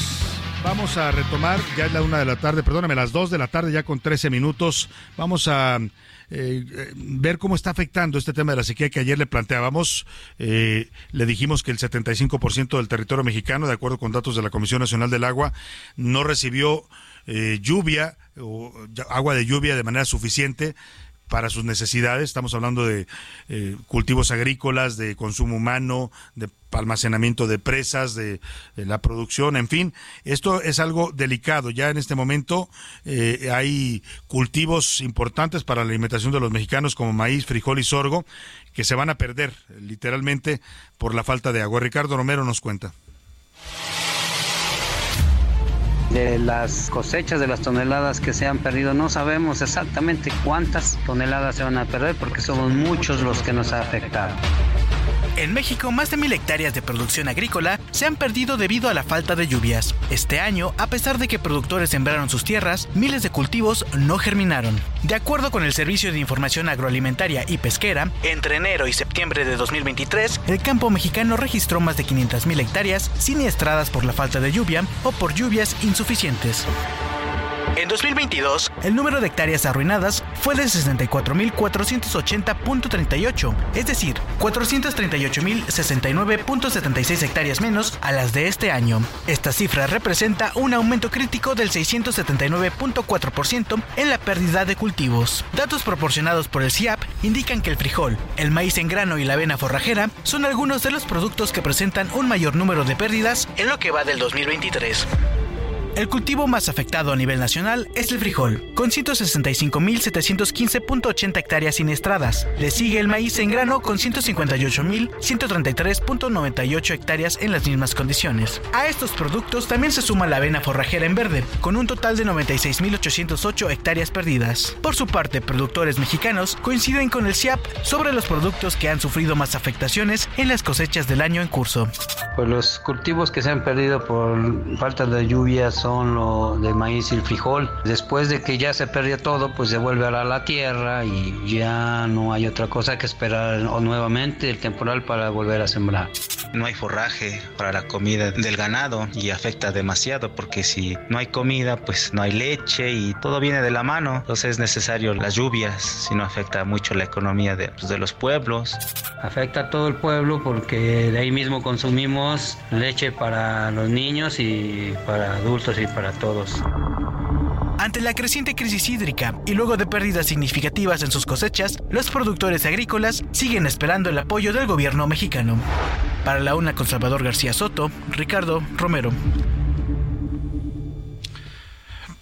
Speaker 7: vamos a retomar, ya es la una de la tarde, perdóname, las dos de la tarde, ya con 13 minutos. Vamos a eh, eh, ver cómo está afectando este tema de la sequía que ayer le planteábamos. Eh, le dijimos que el 75% del territorio mexicano, de acuerdo con datos de la Comisión Nacional del Agua, no recibió lluvia o agua de lluvia de manera suficiente para sus necesidades. Estamos hablando de eh, cultivos agrícolas, de consumo humano, de almacenamiento de presas, de, la producción, en fin. Esto es algo delicado. Ya en este momento eh, hay cultivos importantes para la alimentación de los mexicanos como maíz, frijol y sorgo que se van a perder literalmente por la falta de agua. Ricardo Romero nos cuenta
Speaker 24: de las cosechas de las toneladas que se han perdido. No sabemos exactamente cuántas toneladas se van a perder porque somos muchos los que nos ha afectado.
Speaker 16: En México, más de mil hectáreas de producción agrícola se han perdido debido a la falta de lluvias. Este año, a pesar de que productores sembraron sus tierras, miles de cultivos no germinaron. De acuerdo con el Servicio de Información Agroalimentaria y Pesquera, entre enero y septiembre de 2023, el campo mexicano registró más de 500.000 hectáreas siniestradas por la falta de lluvia o por lluvias insuficientes. En 2022, el número de hectáreas arruinadas fue de 64.480.38, es decir, 438.069.76 hectáreas menos a las de este año. Esta cifra representa un aumento crítico del 679.4% en la pérdida de cultivos. Datos proporcionados por el CIAP indican que el frijol, el maíz en grano y la avena forrajera son algunos de los productos que presentan un mayor número de pérdidas en lo que va del 2023. El cultivo más afectado a nivel nacional es el frijol, con 165.715.80 hectáreas siniestradas. Le sigue el maíz en grano con 158.133.98 hectáreas en las mismas condiciones. A estos productos también se suma la avena forrajera en verde, con un total de 96.808 hectáreas perdidas. Por su parte, productores mexicanos coinciden con el CIAP sobre los productos que han sufrido más afectaciones en las cosechas del año en curso.
Speaker 24: Pues los cultivos que se han perdido por falta de lluvias son lo de maíz y el frijol. Después de que ya se perdió todo, pues se vuelve a la tierra y ya no hay otra cosa que esperar o nuevamente el temporal para volver a sembrar.
Speaker 25: No hay forraje para la comida del ganado y afecta demasiado porque si no hay comida, pues no hay leche y todo viene de la mano. Entonces es necesario las lluvias, si no afecta mucho la economía de, pues, de los pueblos.
Speaker 24: Afecta a todo el pueblo porque de ahí mismo consumimos leche para los niños y para adultos y para todos.
Speaker 16: Ante la creciente crisis hídrica y luego de pérdidas significativas en sus cosechas, los productores agrícolas siguen esperando el apoyo del gobierno mexicano. Para la una con Salvador García Soto, Ricardo Romero.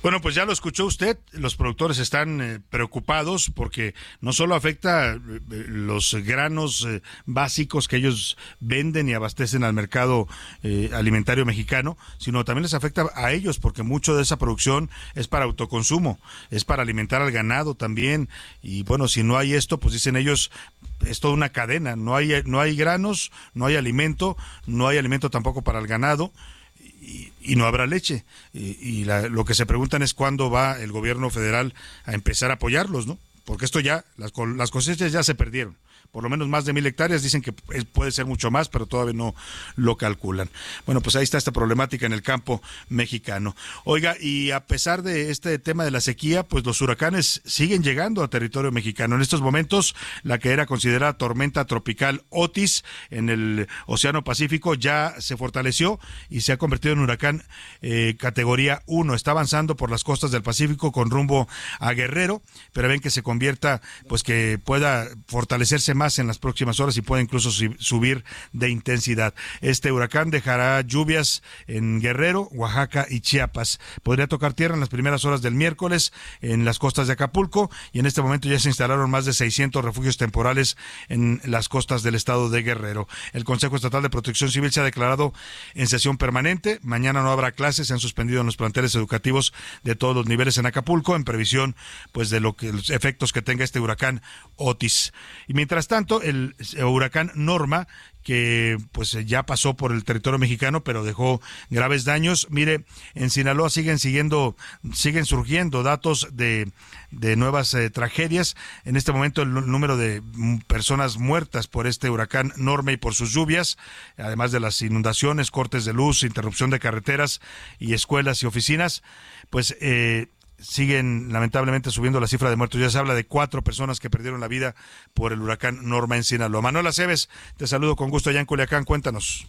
Speaker 7: Bueno, pues ya lo escuchó usted, los productores están eh, preocupados porque no solo afecta eh, los granos eh, básicos que ellos venden y abastecen al mercado alimentario mexicano, sino también les afecta a ellos porque mucho de esa producción es para autoconsumo, es para alimentar al ganado también. Y bueno, si no hay esto, pues dicen ellos es toda una cadena, no hay no hay granos, no hay alimento, no hay alimento tampoco para el ganado y, no habrá leche. Y, lo que se preguntan es cuándo va el gobierno federal a empezar a apoyarlos, ¿no? Porque esto ya, las, las cosechas ya se perdieron por lo menos más de mil hectáreas, dicen que puede ser mucho más, pero todavía no lo calculan. Bueno, pues ahí está esta problemática en el campo mexicano. Oiga, y a pesar de este tema de la sequía, pues los huracanes siguen llegando a territorio mexicano. En estos momentos, la que era considerada tormenta tropical Otis en el Océano Pacífico ya se fortaleció y se ha convertido en huracán eh, categoría 1. Está avanzando por las costas del Pacífico con rumbo a Guerrero, pero ven que se convierta, pues que pueda fortalecerse más en las próximas horas y puede incluso subir de intensidad. Este huracán dejará lluvias en Guerrero, Oaxaca y Chiapas. Podría tocar tierra en las primeras horas del miércoles en las costas de Acapulco y en este momento ya se instalaron más de 600 refugios temporales en las costas del estado de Guerrero. El Consejo Estatal de Protección Civil se ha declarado en sesión permanente. Mañana no habrá clases, se han suspendido en los planteles educativos de todos los niveles en Acapulco en previsión pues de lo que los efectos que tenga este huracán Otis. Y mientras tanto tanto, el huracán Norma que pues ya pasó por el territorio mexicano, pero dejó graves daños. Mire, en Sinaloa siguen siguiendo, siguen surgiendo datos de, de nuevas eh, tragedias. En este momento el número de personas muertas por este huracán Norma y por sus lluvias, además de las inundaciones, cortes de luz, interrupción de carreteras y escuelas y oficinas, pues eh, siguen lamentablemente subiendo la cifra de muertos. Ya se habla de cuatro personas que perdieron la vida por el huracán Norma en Sinaloa. Manuela Aceves, te saludo con gusto allá en Culiacán. Cuéntanos.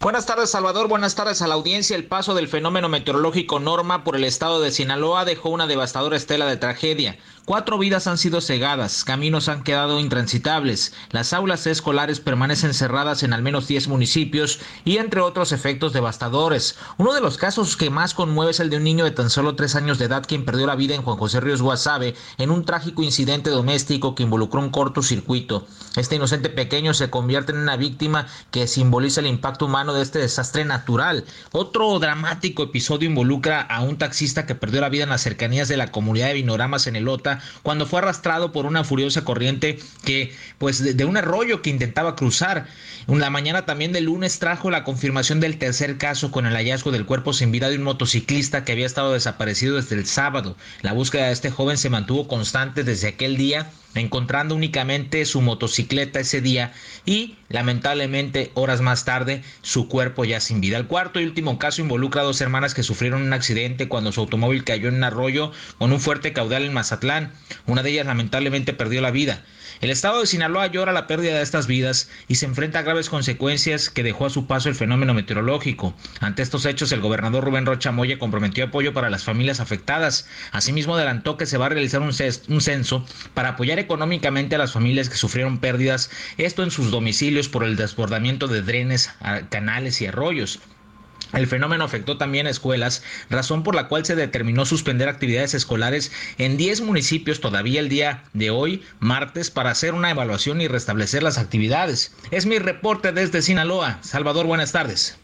Speaker 26: Buenas tardes, Salvador. Buenas tardes a la audiencia. El paso del fenómeno meteorológico Norma por el estado de Sinaloa dejó una devastadora estela de tragedia. Cuatro vidas han sido cegadas, caminos han quedado intransitables, las aulas escolares permanecen cerradas en al menos 10 municipios y entre otros efectos devastadores. Uno de los casos que más conmueve es el de un niño de tan solo tres años de edad quien perdió la vida en Juan José Ríos Guasave en un trágico incidente doméstico que involucró un cortocircuito. Este inocente pequeño se convierte en una víctima que simboliza el impacto humano de este desastre natural. Otro dramático episodio involucra a un taxista que perdió la vida en las cercanías de la comunidad de Vinoramas en Elota cuando fue arrastrado por una furiosa corriente que, pues, de, un arroyo que intentaba cruzar. La mañana también del lunes trajo la confirmación del tercer caso con el hallazgo del cuerpo sin vida de un motociclista que había estado desaparecido desde el sábado. La búsqueda de este joven se mantuvo constante desde aquel día encontrando únicamente su motocicleta ese día y lamentablemente horas más tarde su cuerpo ya sin vida. El cuarto y último caso involucra a dos hermanas que sufrieron un accidente cuando su automóvil cayó en un arroyo con un fuerte caudal en Mazatlán. Una de ellas lamentablemente perdió la vida. El estado de Sinaloa llora la pérdida de estas vidas y se enfrenta a graves consecuencias que dejó a su paso el fenómeno meteorológico. Ante estos hechos, el gobernador Rubén Rocha Moya comprometió apoyo para las familias afectadas. Asimismo, adelantó que se va a realizar un, censo para apoyar económicamente a las familias que sufrieron pérdidas, esto en sus domicilios por el desbordamiento de drenes, canales y arroyos. El fenómeno afectó también a escuelas, razón por la cual se determinó suspender actividades escolares en 10 municipios todavía el día de hoy, martes, para hacer una evaluación y restablecer las actividades. Es mi reporte desde Sinaloa. Salvador, buenas tardes.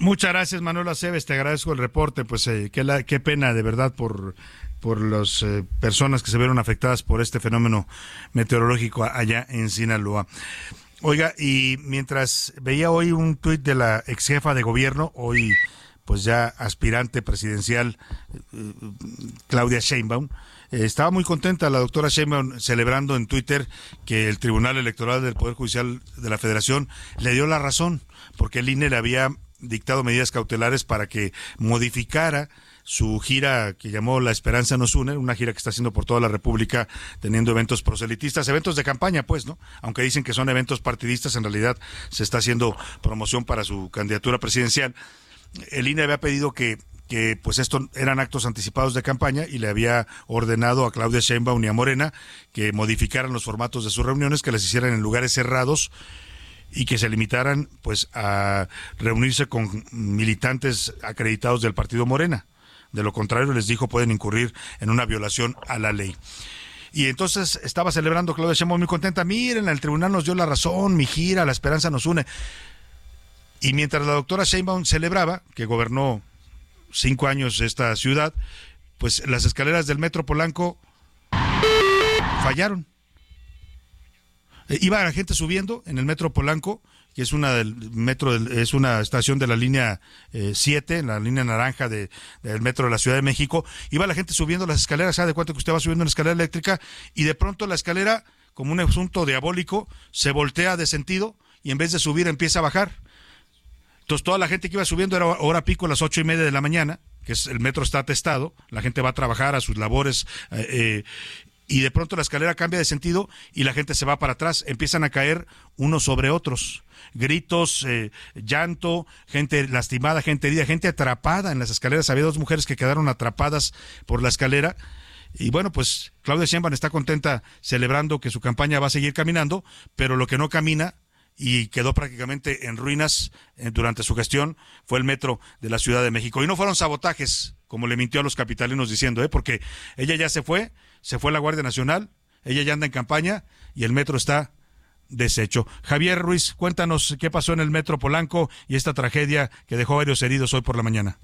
Speaker 7: Muchas gracias, Manuel Aceves. Te agradezco el reporte. Pues eh, qué, qué, pena, de verdad, por, por las eh, personas que se vieron afectadas por este fenómeno meteorológico allá en Sinaloa. Oiga, y mientras veía hoy un tuit de la ex jefa de gobierno, hoy pues ya aspirante presidencial, eh, Claudia Sheinbaum, eh, estaba muy contenta la doctora Sheinbaum celebrando en Twitter que el Tribunal Electoral del Poder Judicial de la Federación le dio la razón, porque el INE le había dictado medidas cautelares para que modificara su gira que llamó La Esperanza nos une, una gira que está haciendo por toda la República teniendo eventos proselitistas, eventos de campaña, pues, ¿no? Aunque dicen que son eventos partidistas, en realidad se está haciendo promoción para su candidatura presidencial. El INE había pedido que que pues esto eran actos anticipados de campaña y le había ordenado a Claudia Sheinbaum y a Morena que modificaran los formatos de sus reuniones, que las hicieran en lugares cerrados y que se limitaran pues a reunirse con militantes acreditados del partido Morena. De lo contrario, les dijo, pueden incurrir en una violación a la ley. Y entonces estaba celebrando Claudia Sheinbaum muy contenta. Miren, el tribunal nos dio la razón, mi gira, la esperanza nos une. Y mientras la doctora Sheinbaum celebraba, que gobernó cinco años esta ciudad, pues las escaleras del metro Polanco fallaron. Eh, iba la gente subiendo en el metro Polanco que es una del metro es una estación de la línea 7, eh, la línea naranja de, del metro de la Ciudad de México. Iba la gente subiendo las escaleras, ¿sabe de cuánto que usted va subiendo una escalera eléctrica? Y de pronto la escalera, como un asunto diabólico, se voltea de sentido y en vez de subir empieza a bajar. Entonces toda la gente que iba subiendo era hora pico a las ocho y media de la mañana, que es, el metro está atestado, la gente va a trabajar a sus labores eh, eh, y de pronto la escalera cambia de sentido y la gente se va para atrás, empiezan a caer unos sobre otros gritos, eh, llanto, gente lastimada, gente herida, gente atrapada en las escaleras. Había dos mujeres que quedaron atrapadas por la escalera. Y bueno, pues Claudia Sheinbaum está contenta celebrando que su campaña va a seguir caminando, pero lo que no camina y quedó prácticamente en ruinas eh, durante su gestión fue el metro de la Ciudad de México. Y no fueron sabotajes, como le mintió a los capitalinos diciendo, ¿eh? porque ella ya se fue, se fue la Guardia Nacional, ella ya anda en campaña y el metro está deshecho. Javier Ruiz, cuéntanos qué pasó en el Metro Polanco y esta tragedia que dejó varios heridos hoy por la mañana.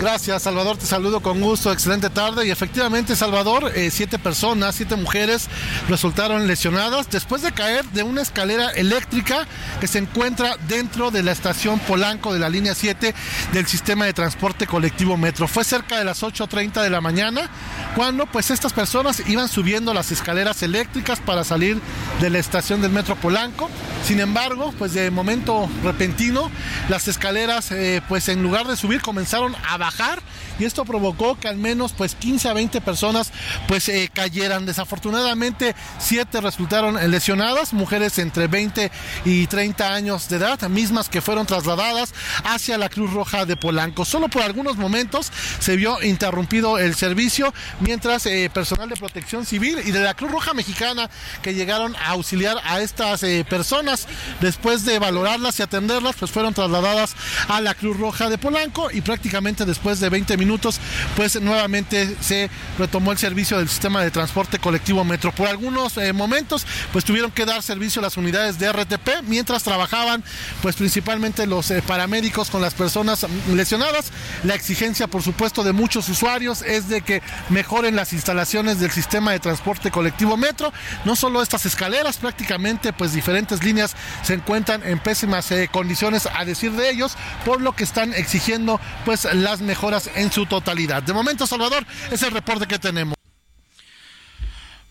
Speaker 9: Gracias, Salvador. Te saludo con gusto. Excelente tarde. Y efectivamente, Salvador, eh, siete personas, siete mujeres resultaron lesionadas después de caer de una escalera eléctrica que se encuentra dentro de la estación Polanco de la línea 7 del sistema de transporte colectivo Metro. Fue cerca de las 8.30 de la mañana cuando pues estas personas iban subiendo las escaleras eléctricas para salir de la estación del Metro Polanco. Sin embargo, pues de momento repentino, las escaleras eh, pues en lugar de subir comenzaron a bajar y esto provocó que al menos pues 15 a 20 personas pues eh, cayeran. Desafortunadamente 7 resultaron lesionadas, mujeres entre 20 y 30 años de edad, mismas que fueron trasladadas hacia la Cruz Roja de Polanco. Solo por algunos momentos se vio interrumpido el servicio mientras eh, personal de protección civil y de la Cruz Roja Mexicana que llegaron a auxiliar a estas eh, personas después de valorarlas y atenderlas pues fueron trasladadas a la Cruz Roja de Polanco y prácticamente después de 20 minutos, pues nuevamente se retomó el servicio del sistema de transporte colectivo Metro. Por algunos eh, momentos, pues tuvieron que dar servicio las unidades de RTP mientras trabajaban, pues principalmente los eh, paramédicos con las personas lesionadas. La exigencia, por supuesto, de muchos usuarios es de que mejoren las instalaciones del sistema de transporte colectivo Metro. No solo estas escaleras, prácticamente, pues diferentes líneas se encuentran en pésimas eh, condiciones, a decir de ellos, por lo que están exigiendo, pues las mejoras en su totalidad. De momento, Salvador, es el reporte que tenemos.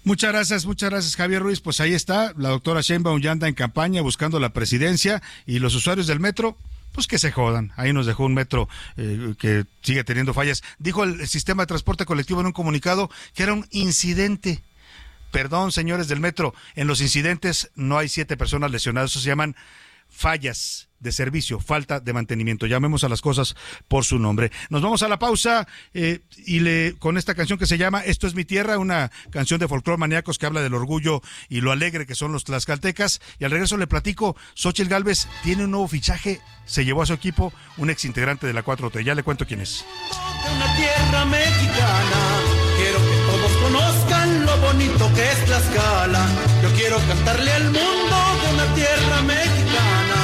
Speaker 7: Muchas gracias, muchas gracias Javier Ruiz. Pues ahí está, la doctora Sheinbaum ya anda en campaña buscando la presidencia y los usuarios del metro, pues que se jodan. Ahí nos dejó un metro eh, que sigue teniendo fallas. Dijo el sistema de transporte colectivo en un comunicado que era un incidente. Perdón, señores del metro, en los incidentes no hay siete personas lesionadas, eso se llaman fallas de servicio, falta de mantenimiento. Llamemos a las cosas por su nombre. Nos vamos a la pausa eh, y le con esta canción que se llama Esto es mi tierra, una canción de folclore maníacos que habla del orgullo y lo alegre que son los tlaxcaltecas. Y al regreso le platico, Xochitl Galvez tiene un nuevo fichaje, se llevó a su equipo un ex integrante de la 4T. Ya le cuento quién es.
Speaker 27: una tierra mexicana, quiero que conozcan lo bonito que es Tlaxcala. Yo quiero cantarle al mundo de una tierra mexicana.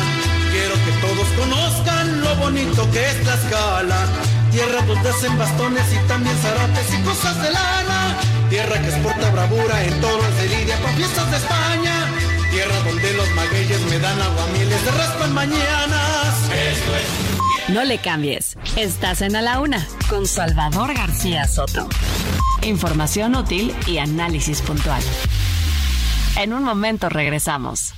Speaker 27: Quiero que todos conozcan lo bonito que es Tlaxcala. Tierra donde hacen bastones y también zarapes y cosas de lana. Tierra que exporta bravura en toros de lidia para fiestas de España. Tierra donde los magueyes me dan aguamieles de raspan mañanas. Esto es
Speaker 1: No le cambies. Estás en A la Una con Salvador García Soto. Información útil y análisis puntual. En un momento regresamos.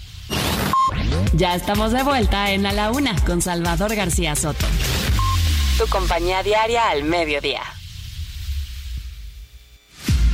Speaker 1: Ya estamos de vuelta en A la Una con Salvador García Soto. Tu compañía diaria al mediodía.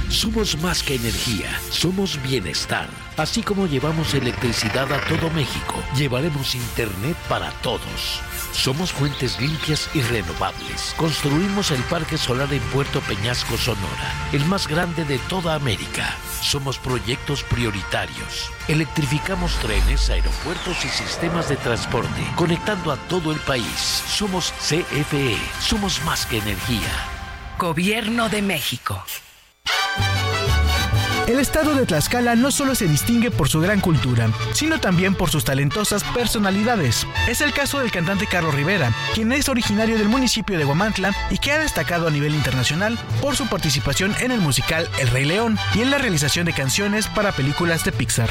Speaker 28: Somos más que energía, somos bienestar. Así como llevamos electricidad a todo México, llevaremos Internet para todos. Somos fuentes limpias y renovables. Construimos el Parque Solar en Puerto Peñasco, Sonora, el más grande de toda América. Somos proyectos prioritarios. Electrificamos trenes, aeropuertos y sistemas de transporte, conectando a todo el país. Somos CFE. Somos más que energía.
Speaker 29: Gobierno de México.
Speaker 16: El estado de Tlaxcala no solo se distingue por su gran cultura, sino también por sus talentosas personalidades. Es el caso del cantante Carlos Rivera, quien es originario del municipio de Guamantla y que ha destacado a nivel internacional por su participación en el musical El Rey León y en la realización de canciones para películas de Pixar.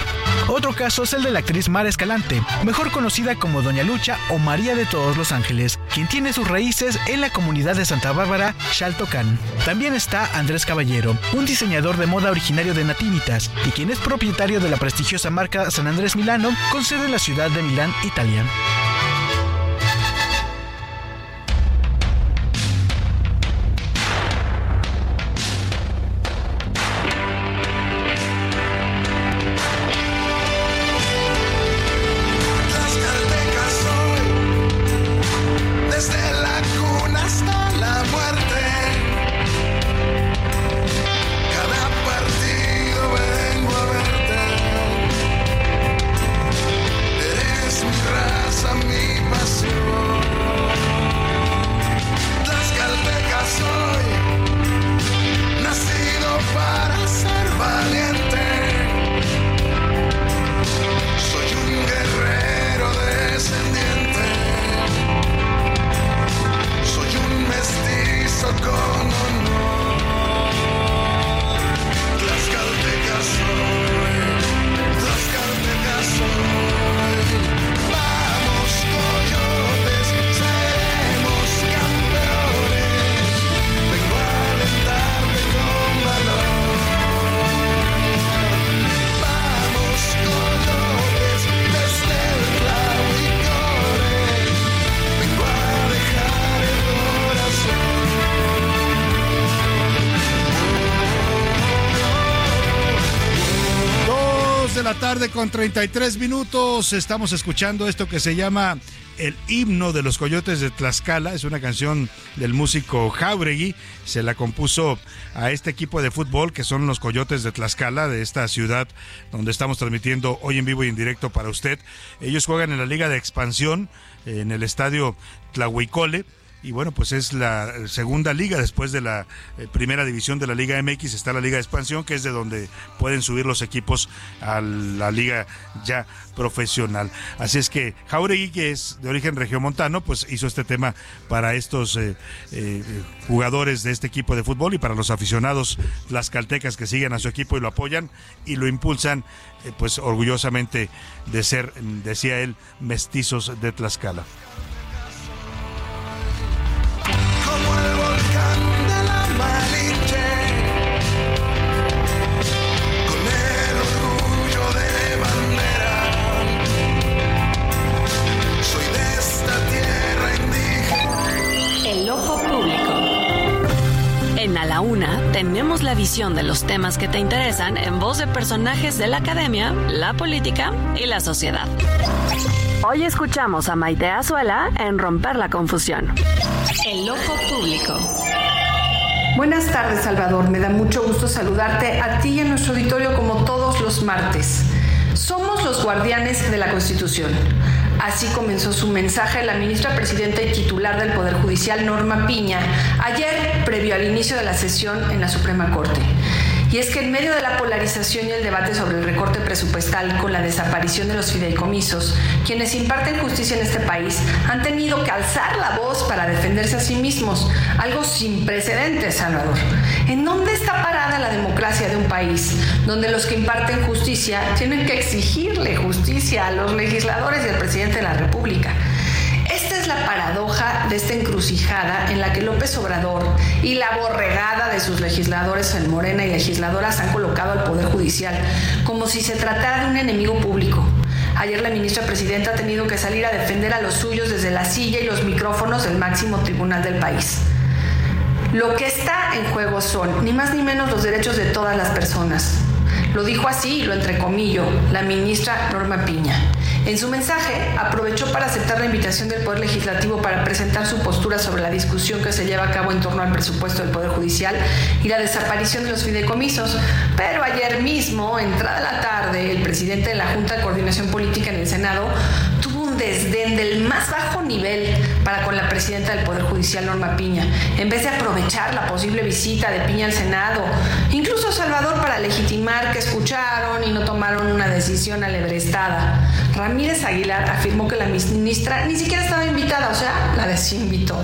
Speaker 16: Otro caso es el de la actriz Mara Escalante, mejor conocida como Doña Lucha o María de Todos los Ángeles, quien tiene sus raíces en la comunidad de Santa Bárbara, Xaltocán. También está Andrés Caballero, un diseñador de moda originario de Y quien es propietario de la prestigiosa marca San Andrés Milano con sede en la ciudad de Milán, Italia.
Speaker 7: Con 33 minutos. Estamos escuchando esto que se llama el himno de los Coyotes de Tlaxcala. Es una canción del músico Jauregui. Se la compuso a este equipo de fútbol que son los Coyotes de Tlaxcala, de esta ciudad donde estamos transmitiendo hoy en vivo y en directo para usted. Ellos juegan en la Liga de Expansión en el estadio Tlahuicole y bueno, pues es la segunda liga después de la eh, primera división de la Liga MX, está la Liga de Expansión, que es de donde pueden subir los equipos a la liga ya profesional. Así es que Jauregui, que es de origen regiomontano, pues hizo este tema para estos eh, eh, jugadores de este equipo de fútbol y para los aficionados las caltecas que siguen a su equipo y lo apoyan y lo impulsan, pues orgullosamente de ser, decía él, mestizos de Tlaxcala.
Speaker 17: La
Speaker 1: visión de los temas que te interesan en voz de personajes de la academia, la política y la sociedad. Hoy escuchamos a Maite Azuela en Romper la Confusión. El ojo público.
Speaker 30: Buenas tardes, Salvador. Me da mucho gusto saludarte a ti y a nuestro auditorio como todos los martes. Somos los guardianes de la Constitución. Así comenzó su mensaje la ministra presidenta y titular del Poder Judicial, Norma Piña, ayer previo al inicio de la sesión en la Suprema Corte. Y es que en medio de la polarización y el debate sobre el recorte presupuestal con la desaparición de los fideicomisos, quienes imparten justicia en este país han tenido que alzar la voz para defenderse a sí mismos, algo sin precedentes, Salvador. ¿En dónde está parada la democracia de un país donde los que imparten justicia tienen que exigirle justicia a los legisladores y al presidente de la República? La paradoja de esta encrucijada en la que López Obrador y la borregada de sus legisladores en Morena y legisladoras han colocado al Poder Judicial como si se tratara de un enemigo público. Ayer la ministra presidenta ha tenido que salir a defender a los suyos desde la silla y los micrófonos del máximo tribunal del país. Lo que está en juego son ni más ni menos los derechos de todas las personas. Lo dijo así, lo entrecomillo, la ministra Norma Piña. En su mensaje, aprovechó para aceptar la invitación del Poder Legislativo para presentar su postura sobre la discusión que se lleva a cabo en torno al presupuesto del Poder Judicial y la desaparición de los fideicomisos. Pero ayer mismo, entrada la tarde, el presidente de la Junta de Coordinación Política en el Senado desdén del más bajo nivel para con la presidenta del Poder Judicial, Norma Piña. En vez de aprovechar la posible visita de Piña al Senado, incluso Salvador para legitimar que escucharon y no tomaron una decisión alebrestada. Ramírez Aguilar afirmó que la ministra ni siquiera estaba invitada, o sea, la desinvitó.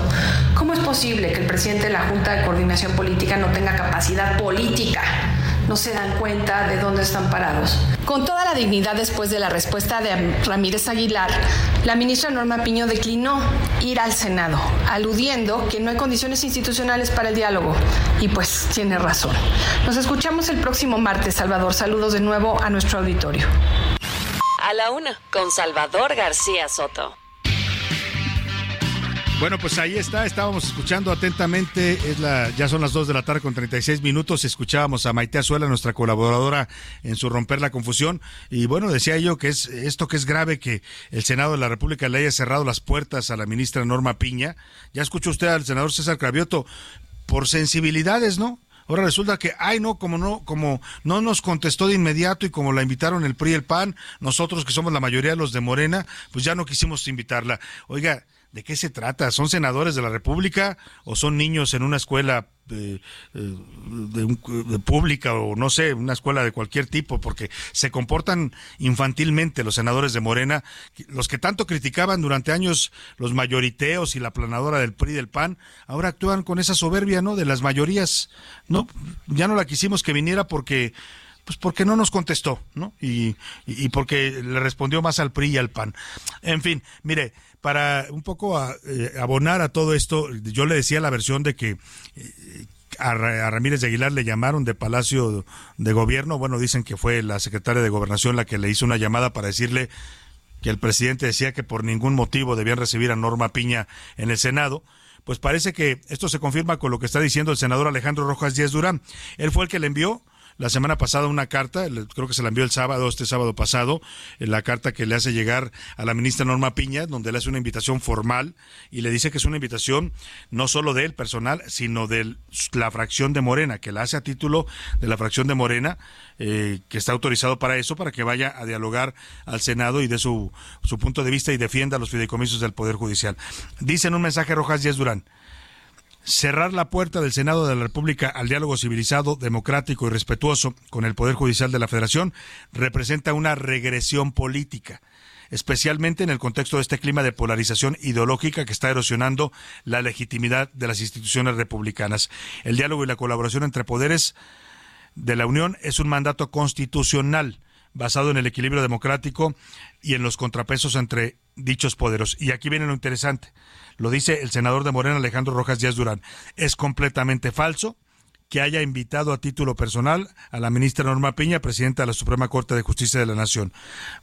Speaker 30: ¿Cómo es posible que el presidente de la Junta de Coordinación Política no tenga capacidad política? No se dan cuenta de dónde están parados. Con toda la dignidad después de la respuesta de Ramírez Aguilar, la ministra Norma Piño declinó ir al Senado, aludiendo que no hay condiciones institucionales para el diálogo. Y pues tiene razón. Nos escuchamos el próximo martes, Salvador. Saludos de nuevo a nuestro auditorio.
Speaker 1: A la una, con Salvador García Soto.
Speaker 7: Bueno, pues ahí está, estábamos escuchando atentamente, es la, ya son las 2 de la tarde con 36 minutos, escuchábamos a Maite Azuela, nuestra colaboradora en su Romper la Confusión, y bueno, decía yo que es esto que es grave que el Senado de la República le haya cerrado las puertas a la ministra Norma Piña, ya escuchó usted al senador César Cravioto, por sensibilidades, ¿no? Ahora resulta que, ay no, como no, como no nos contestó de inmediato y como la invitaron el PRI y el PAN, nosotros que somos la mayoría de los de Morena, pues ya no quisimos invitarla. Oiga, ¿De qué se trata? ¿Son senadores de la República o son niños en una escuela de, de, de, pública o no sé, una escuela de cualquier tipo? Porque se comportan infantilmente los senadores de Morena, los que tanto criticaban durante años los mayoriteos y la planadora del PRI del PAN, ahora actúan con esa soberbia, ¿no? De las mayorías. No, ya no la quisimos que viniera porque pues porque no nos contestó, ¿no? Y, y, porque le respondió más al PRI y al PAN. En fin, mire, para un poco a, eh, abonar a todo esto, yo le decía la versión de que eh, a, Ramírez de Aguilar le llamaron de Palacio de Gobierno, bueno, dicen que fue la secretaria de Gobernación la que le hizo una llamada para decirle que el presidente decía que por ningún motivo debían recibir a Norma Piña en el Senado pues parece que esto se confirma con lo que está diciendo el senador Alejandro Rojas Díaz Durán. Él fue el que le envió la semana pasada una carta, creo que se la envió el sábado, este sábado pasado, la carta que le hace llegar a la ministra Norma Piña, donde le hace una invitación formal y le dice que es una invitación no solo del personal, sino de la fracción de Morena, que la hace a título de la fracción de Morena, eh, que está autorizado para eso, para que vaya a dialogar al Senado y dé su, su punto de vista y defienda los fideicomisos del Poder Judicial. Dice en un mensaje Rojas Díaz Durán, cerrar la puerta del Senado de la República al diálogo civilizado, democrático y respetuoso con el Poder Judicial de la Federación representa una regresión política especialmente en el contexto de este clima de polarización ideológica que está erosionando la legitimidad de las instituciones republicanas. El diálogo y la colaboración entre poderes de la Unión es un mandato constitucional basado en el equilibrio democrático y en los contrapesos entre dichos poderes. Y aquí viene lo interesante. Lo dice el senador de Morena, Alejandro Rojas Díaz Durán. Es completamente falso que haya invitado a título personal a la ministra Norma Piña, presidenta de la Suprema Corte de Justicia de la Nación.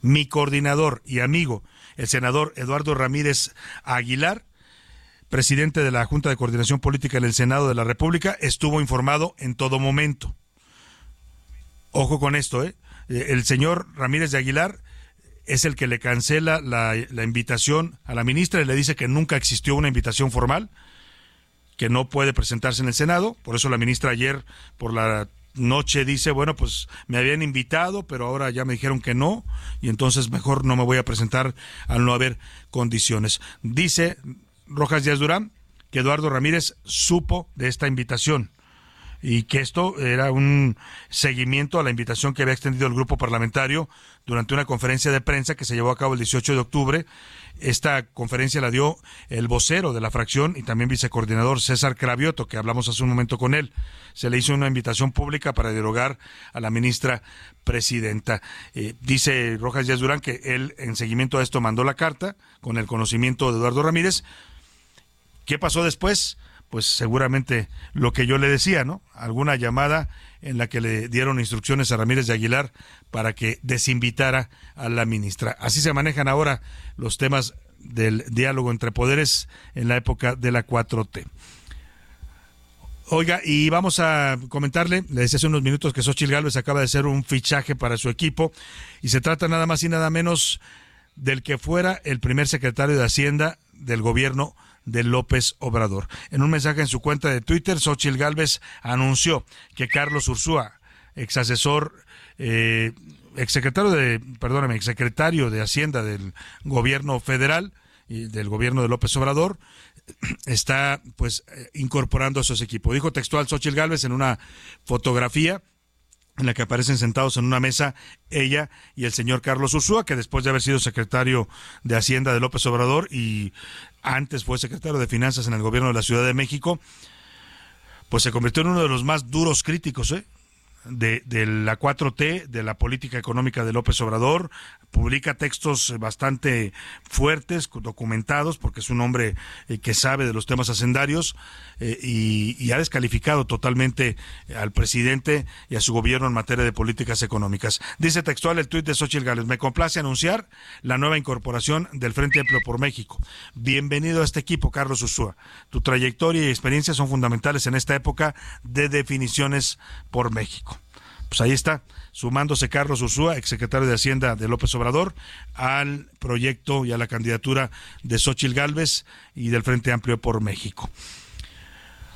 Speaker 7: Mi coordinador y amigo, el senador Eduardo Ramírez Aguilar, presidente de la Junta de Coordinación Política en el Senado de la República, estuvo informado en todo momento. Ojo con esto, ¿eh? El señor Ramírez de Aguilar es el que le cancela la, invitación a la ministra y le dice que nunca existió una invitación formal, que no puede presentarse en el Senado. Por eso la ministra ayer por la noche dice, bueno, pues me habían invitado, pero ahora ya me dijeron que no, y entonces mejor no me voy a presentar al no haber condiciones. Dice Rojas Díaz Durán que Eduardo Ramírez supo de esta invitación y que esto era un seguimiento a la invitación que había extendido el grupo parlamentario durante una conferencia de prensa que se llevó a cabo el 18 de octubre. Esta conferencia la dio el vocero de la fracción y también vicecoordinador César Cravioto, que hablamos hace un momento con él. Se le hizo una invitación pública para derogar a la ministra presidenta. Eh, dice Rojas Díaz Durán que él, en seguimiento a esto, mandó la carta con el conocimiento de Eduardo Ramírez. ¿Qué pasó después? Pues seguramente lo que yo le decía, ¿no? Alguna llamada en la que le dieron instrucciones a Ramírez de Aguilar para que desinvitara a la ministra. Así se manejan ahora los temas del diálogo entre poderes en la época de la 4T. Oiga, y vamos a comentarle, le decía hace unos minutos que Xochitl Gálvez acaba de hacer un fichaje para su equipo y se trata nada más y nada menos del que fuera el primer secretario de Hacienda del gobierno de López Obrador. En un mensaje en su cuenta de Twitter, Xochitl Gálvez anunció que Carlos Ursúa, ex asesor, eh, exsecretario de, perdóname, exsecretario de Hacienda del gobierno federal y del gobierno de López Obrador, (clears throat) está pues eh, incorporando a su equipo. Dijo textual Xochitl Gálvez en una fotografía en la que aparecen sentados en una mesa ella y el señor Carlos Ursúa, que después de haber sido secretario de Hacienda de López Obrador y antes fue secretario de Finanzas en el gobierno de la Ciudad de México, pues se convirtió en uno de los más duros críticos ¿eh? De, la 4T, de la política económica de López Obrador, publica textos eh, bastante fuertes, documentados, porque es un hombre eh, que sabe de los temas hacendarios eh, y, ha descalificado totalmente al presidente y a su gobierno en materia de políticas económicas. Dice textual el tuit de Xochitl Gales, me complace anunciar la nueva incorporación del Frente Amplio por México. Bienvenido a este equipo, Carlos Usúa. Tu trayectoria y experiencia son fundamentales en esta época de definiciones por México. Pues ahí está sumándose Carlos Ursúa, exsecretario de Hacienda de López Obrador, al proyecto y a la candidatura de Xochil Gálvez y del Frente Amplio por México.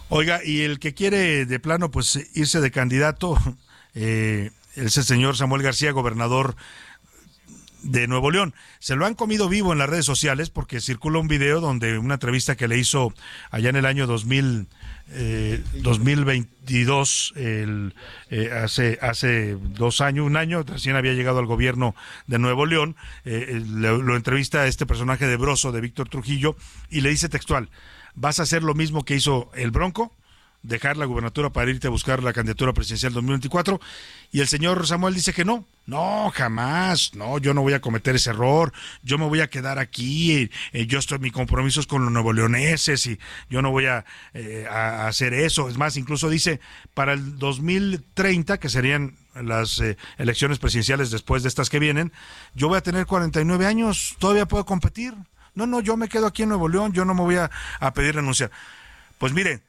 Speaker 7: Oiga, y el que quiere de plano pues irse de candidato, (laughs) eh, es el señor Samuel García, gobernador de Nuevo León. Se lo han comido vivo en las redes sociales porque circula un video donde una entrevista que le hizo allá en el año 2000, 2022, eh, el, eh, hace, hace dos años, un año, recién había llegado al gobierno de Nuevo León, eh, lo, entrevista a este personaje de Broso, de Víctor Trujillo, y le dice textual, ¿vas a hacer lo mismo que hizo el Bronco? Dejar la gubernatura para irte a buscar la candidatura presidencial 2024 y el señor Samuel dice que no, no, jamás, no, yo no voy a cometer ese error, yo me voy a quedar aquí, eh, yo estoy, mi compromiso es con los nuevo leoneses y yo no voy a, eh, hacer eso, es más, incluso dice, para el 2030, que serían las eh, elecciones presidenciales después de estas que vienen, yo voy a tener 49 años, todavía puedo competir, no, no, yo me quedo aquí en Nuevo León, yo no me voy a, a pedir renuncia. Pues miren,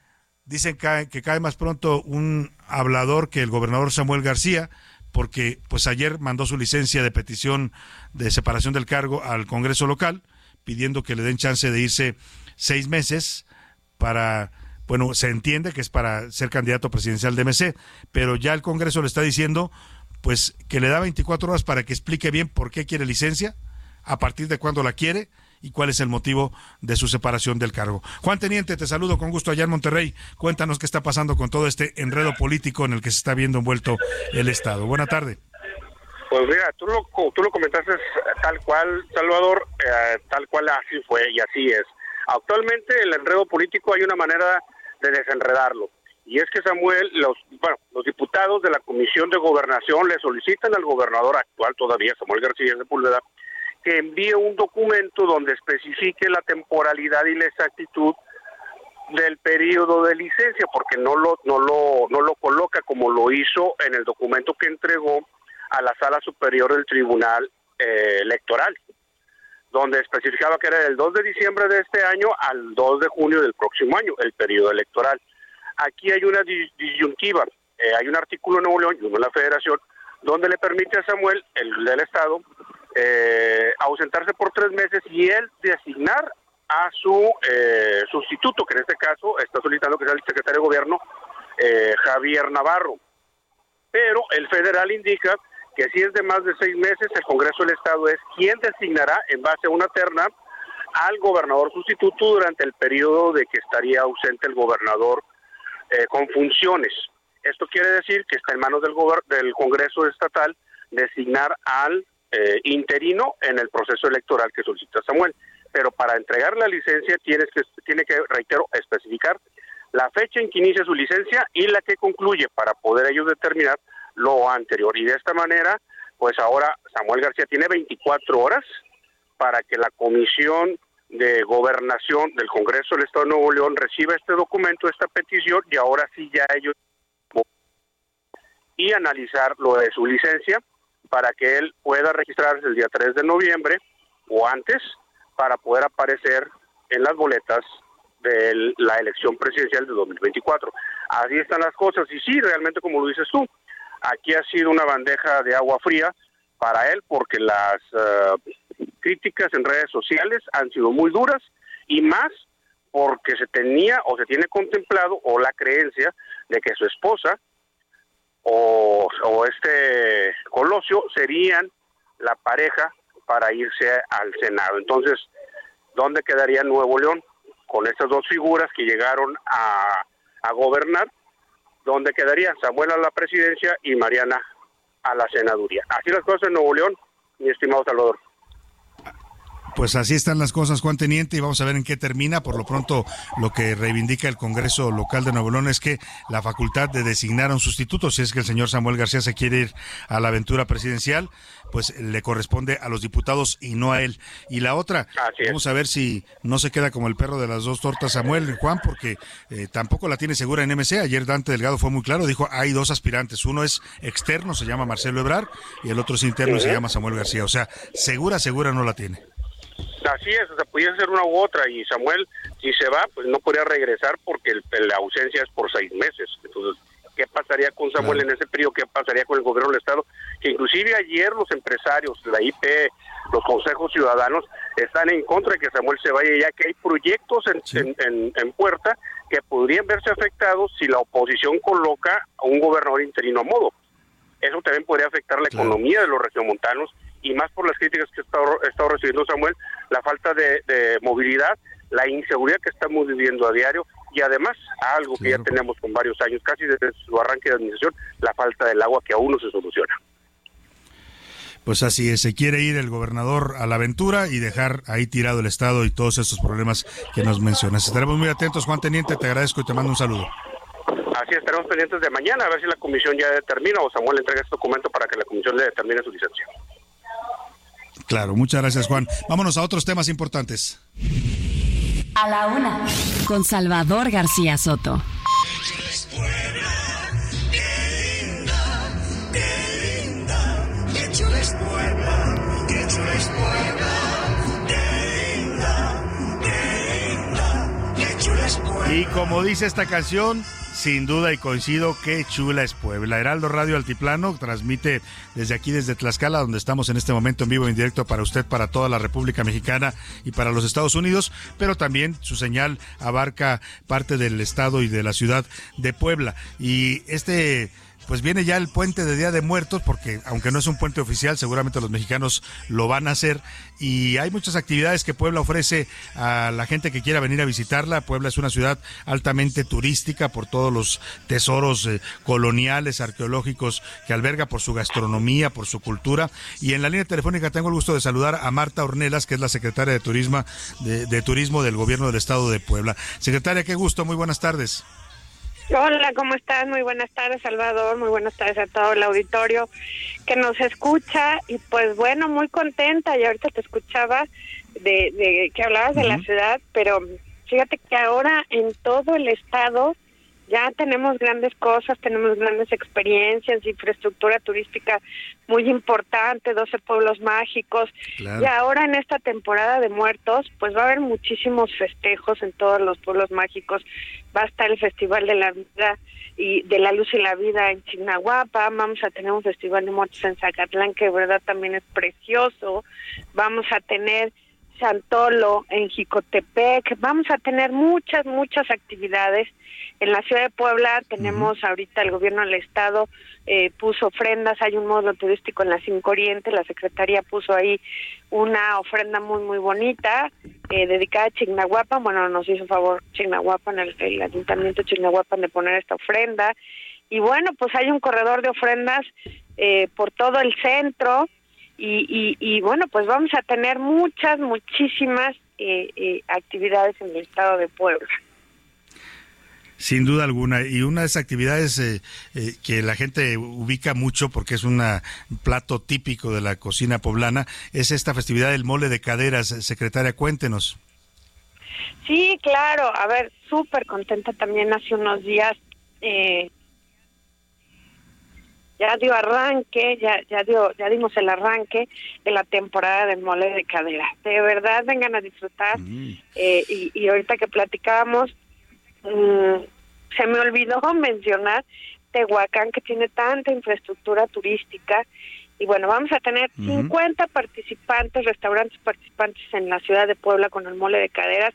Speaker 7: Dicen que, cae más pronto un hablador que el gobernador Samuel García, porque pues ayer mandó su licencia de petición de separación del cargo al Congreso local, pidiendo que le den chance de irse seis meses para, bueno, se entiende que es para ser candidato presidencial de MC, pero ya el Congreso le está diciendo pues que le da 24 horas para que explique bien por qué quiere licencia, a partir de cuándo la quiere y cuál es el motivo de su separación del cargo. Juan Teniente, te saludo con gusto allá en Monterrey. Cuéntanos qué está pasando con todo este enredo político en el que se está viendo envuelto el Estado. Buena tarde.
Speaker 31: Pues mira, tú lo, tú lo comentaste tal cual, Salvador, eh, tal cual así fue y así es. Actualmente el enredo político hay una manera de desenredarlo. Y es que Samuel, los, bueno, los diputados de la Comisión de Gobernación le solicitan al gobernador actual todavía, Samuel García Sepúlveda, que envíe un documento donde especifique la temporalidad y la exactitud del periodo de licencia, porque no lo, no lo, no lo coloca como lo hizo en el documento que entregó a la Sala Superior del Tribunal eh, Electoral, donde especificaba que era del 2 de diciembre de este año al 2 de junio del próximo año, el periodo electoral. Aquí hay una disyuntiva, eh, hay un artículo en Nuevo León y uno en la Federación, donde le permite a Samuel, el del Estado, eh, ausentarse por tres meses y él designar a su eh, sustituto, que en este caso está solicitando que sea el secretario de Gobierno, eh, Javier Navarro. Pero el federal indica que si es de más de seis meses, el Congreso del Estado es quien designará en base a una terna al gobernador sustituto durante el periodo de que estaría ausente el gobernador con funciones. Esto quiere decir que está en manos del, del Congreso Estatal designar al eh, interino en el proceso electoral que solicita Samuel. Pero para entregar la licencia tienes que, tiene que, reitero, especificar la fecha en que inicia su licencia y la que concluye para poder ellos determinar lo anterior. Y de esta manera, pues ahora Samuel García tiene 24 horas para que la Comisión de Gobernación del Congreso del Estado de Nuevo León reciba este documento, esta petición, y ahora sí ya ellos y analizar lo de su licencia para que él pueda registrarse el día 3 de noviembre o antes para poder aparecer en las boletas de la elección presidencial de 2024. Así están las cosas y sí, realmente como lo dices tú, aquí ha sido una bandeja de agua fría para él porque las eh, críticas en redes sociales han sido muy duras y más porque se tenía o se tiene contemplado o la creencia de que su esposa o, este Colosio serían la pareja para irse al Senado. Entonces, ¿dónde quedaría Nuevo León? Con estas dos figuras que llegaron a, a gobernar, ¿dónde quedaría Samuel a la presidencia y Mariana a la senaduría? Así las cosas en Nuevo León, mi estimado Salvador.
Speaker 7: Pues así están las cosas, Juan Teniente, y vamos a ver en qué termina. Por lo pronto, lo que reivindica el Congreso local de Nuevo León es que la facultad de designar a un sustituto, si es que el señor Samuel García se quiere ir a la aventura presidencial, pues le corresponde a los diputados y no a él. Y la otra, vamos a ver si no se queda como el perro de las dos tortas Samuel, Juan, porque eh, tampoco la tiene segura en MC. Ayer Dante Delgado fue muy claro, dijo, hay dos aspirantes. Uno es externo, se llama Marcelo Ebrar, y el otro es interno, se llama Samuel García. O sea, segura, segura no la tiene.
Speaker 31: Así es, o sea, podía ser una u otra y Samuel, si se va, pues no podría regresar porque la ausencia es por seis meses. Entonces, ¿qué pasaría con Samuel en ese periodo? ¿Qué pasaría con el gobierno del Estado? Que inclusive ayer los empresarios, la IP, los consejos ciudadanos, están en contra de que Samuel se vaya, ya que hay proyectos en, en, puerta que podrían verse afectados si la oposición coloca a un gobernador interino a modo. Eso también podría afectar la economía de los regiomontanos y más por las críticas que ha estado, recibiendo Samuel, la falta de, movilidad, la inseguridad que estamos viviendo a diario y además algo que ya tenemos con varios años, casi desde su arranque de administración, la falta del agua que aún no se soluciona.
Speaker 7: Pues así es, se quiere ir el gobernador a la aventura y dejar ahí tirado el Estado y todos estos problemas que nos mencionas. Estaremos muy atentos, Juan Teniente, te agradezco y te mando un saludo.
Speaker 31: Así estaremos pendientes de mañana a ver si la comisión ya determina o Samuel entrega este documento para que la comisión le determine su licencia.
Speaker 7: Claro, muchas gracias Juan. Vámonos a otros temas importantes.
Speaker 17: A la una, con Salvador García Soto.
Speaker 7: Y como dice esta canción, sin duda y coincido, qué chula es Puebla. Heraldo Radio Altiplano transmite desde aquí, desde Tlaxcala, donde estamos en este momento en vivo, en directo para usted, para toda la República Mexicana y para los Estados Unidos, pero también su señal abarca parte del estado y de la ciudad de Puebla. Y este pues viene ya el puente de Día de Muertos, porque aunque no es un puente oficial, seguramente los mexicanos lo van a hacer. Y hay muchas actividades que Puebla ofrece a la gente que quiera venir a visitarla. Puebla es una ciudad altamente turística por todos los tesoros eh, coloniales, arqueológicos que alberga, por su gastronomía, por su cultura. Y en la línea telefónica tengo el gusto de saludar a Marta Ornelas, que es la secretaria de Turismo, de, de Turismo del Gobierno del Estado de Puebla. Secretaria, qué gusto, muy buenas tardes.
Speaker 32: Hola, ¿cómo estás? Muy buenas tardes, Salvador. Muy buenas tardes a todo el auditorio que nos escucha. Y pues bueno, muy contenta. Y ahorita te escuchaba de, de que hablabas de la ciudad, pero fíjate que ahora en todo el estado ya tenemos grandes cosas, tenemos grandes experiencias, infraestructura turística muy importante, 12 pueblos mágicos. Y ahora en esta temporada de muertos, pues va a haber muchísimos festejos en todos los pueblos mágicos. Va a estar el Festival de la Vida y de la Luz y la Vida en Chignahuapa, vamos a tener un Festival de Muertos en Zacatlán que de verdad también es precioso. Vamos a tener Santolo, en Jicotepec. Vamos a tener muchas, muchas actividades. En la ciudad de Puebla tenemos ahorita el gobierno del estado eh, puso ofrendas, hay un módulo turístico en la Cinco Oriente, la secretaría puso ahí una ofrenda muy, muy bonita eh, dedicada a Chignahuapan. Bueno, nos hizo favor Chignahuapan, el, el ayuntamiento de Chignahuapan de poner esta ofrenda. Y bueno, pues hay un corredor de ofrendas eh, por todo el centro y, y, bueno, pues vamos a tener muchas, muchísimas eh, eh, actividades en el estado de Puebla.
Speaker 7: Sin duda alguna. Y una de esas actividades eh, que la gente ubica mucho porque es un plato típico de la cocina poblana es esta festividad del mole de caderas. Secretaria, cuéntenos.
Speaker 32: Sí, claro. A ver, súper contenta también hace unos días. Eh, ya dio arranque, ya ya dio ya dimos el arranque de la temporada del mole de cadera. De verdad vengan a disfrutar eh, y, y ahorita que platicábamos mm, se me olvidó (laughs) mencionar Tehuacán que tiene tanta infraestructura turística y bueno, vamos a tener 50 participantes, restaurantes participantes en la ciudad de Puebla con el mole de caderas.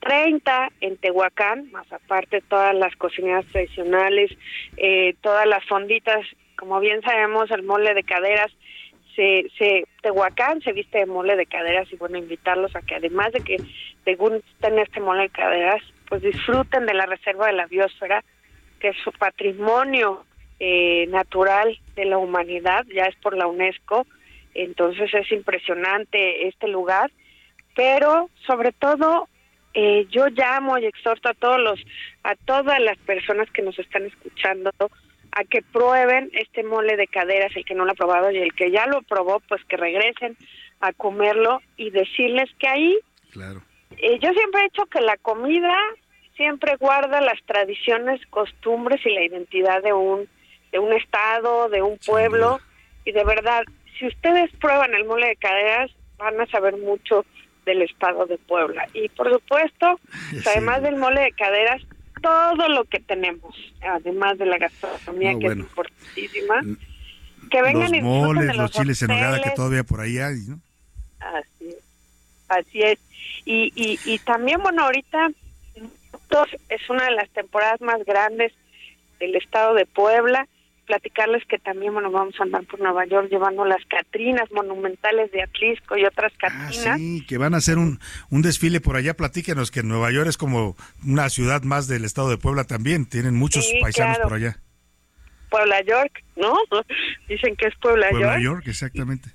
Speaker 32: 30 en Tehuacán, más aparte todas las cocineras tradicionales, eh, todas las fonditas como bien sabemos, el mole de caderas se, se Tehuacán se viste de mole de caderas y bueno, invitarlos a que además de que te gusten este mole de caderas, pues disfruten de la reserva de la biosfera, que es su patrimonio eh, natural de la humanidad, ya es por la UNESCO, entonces es impresionante este lugar, pero sobre todo eh, yo llamo y exhorto a todos los, a todas las personas que nos están escuchando a que prueben este mole de caderas, el que no lo ha probado y el que ya lo probó, pues que regresen a comerlo y decirles que ahí,
Speaker 7: claro.
Speaker 32: Eh, yo siempre he dicho que la comida siempre guarda las tradiciones, costumbres y la identidad de un de un estado, de un pueblo y de verdad, si ustedes prueban el mole de caderas, van a saber mucho del estado de Puebla. Y por supuesto, (laughs) además del mole de caderas, todo lo que tenemos, además de la gastronomía que es importantísima. Que vengan
Speaker 7: los
Speaker 32: y
Speaker 7: moles,
Speaker 32: de
Speaker 7: los, chiles en nogada que todavía por ahí hay, ¿no?
Speaker 32: Así es. Así es. Y, y, y también, bueno, ahorita es una de las temporadas más grandes del estado de Puebla. Platicarles que también, bueno, vamos a andar por Nueva York llevando las Catrinas monumentales de Atlisco y otras Catrinas.
Speaker 7: Ah, Sí, que van a hacer un, un desfile por allá. Platíquenos que Nueva York es como una ciudad más del estado de Puebla también. Tienen muchos
Speaker 32: Sí,
Speaker 7: paisanos
Speaker 32: claro.
Speaker 7: por allá.
Speaker 32: Puebla York, ¿no? (laughs) Dicen que es Puebla,
Speaker 7: Puebla
Speaker 32: York.
Speaker 7: York, exactamente.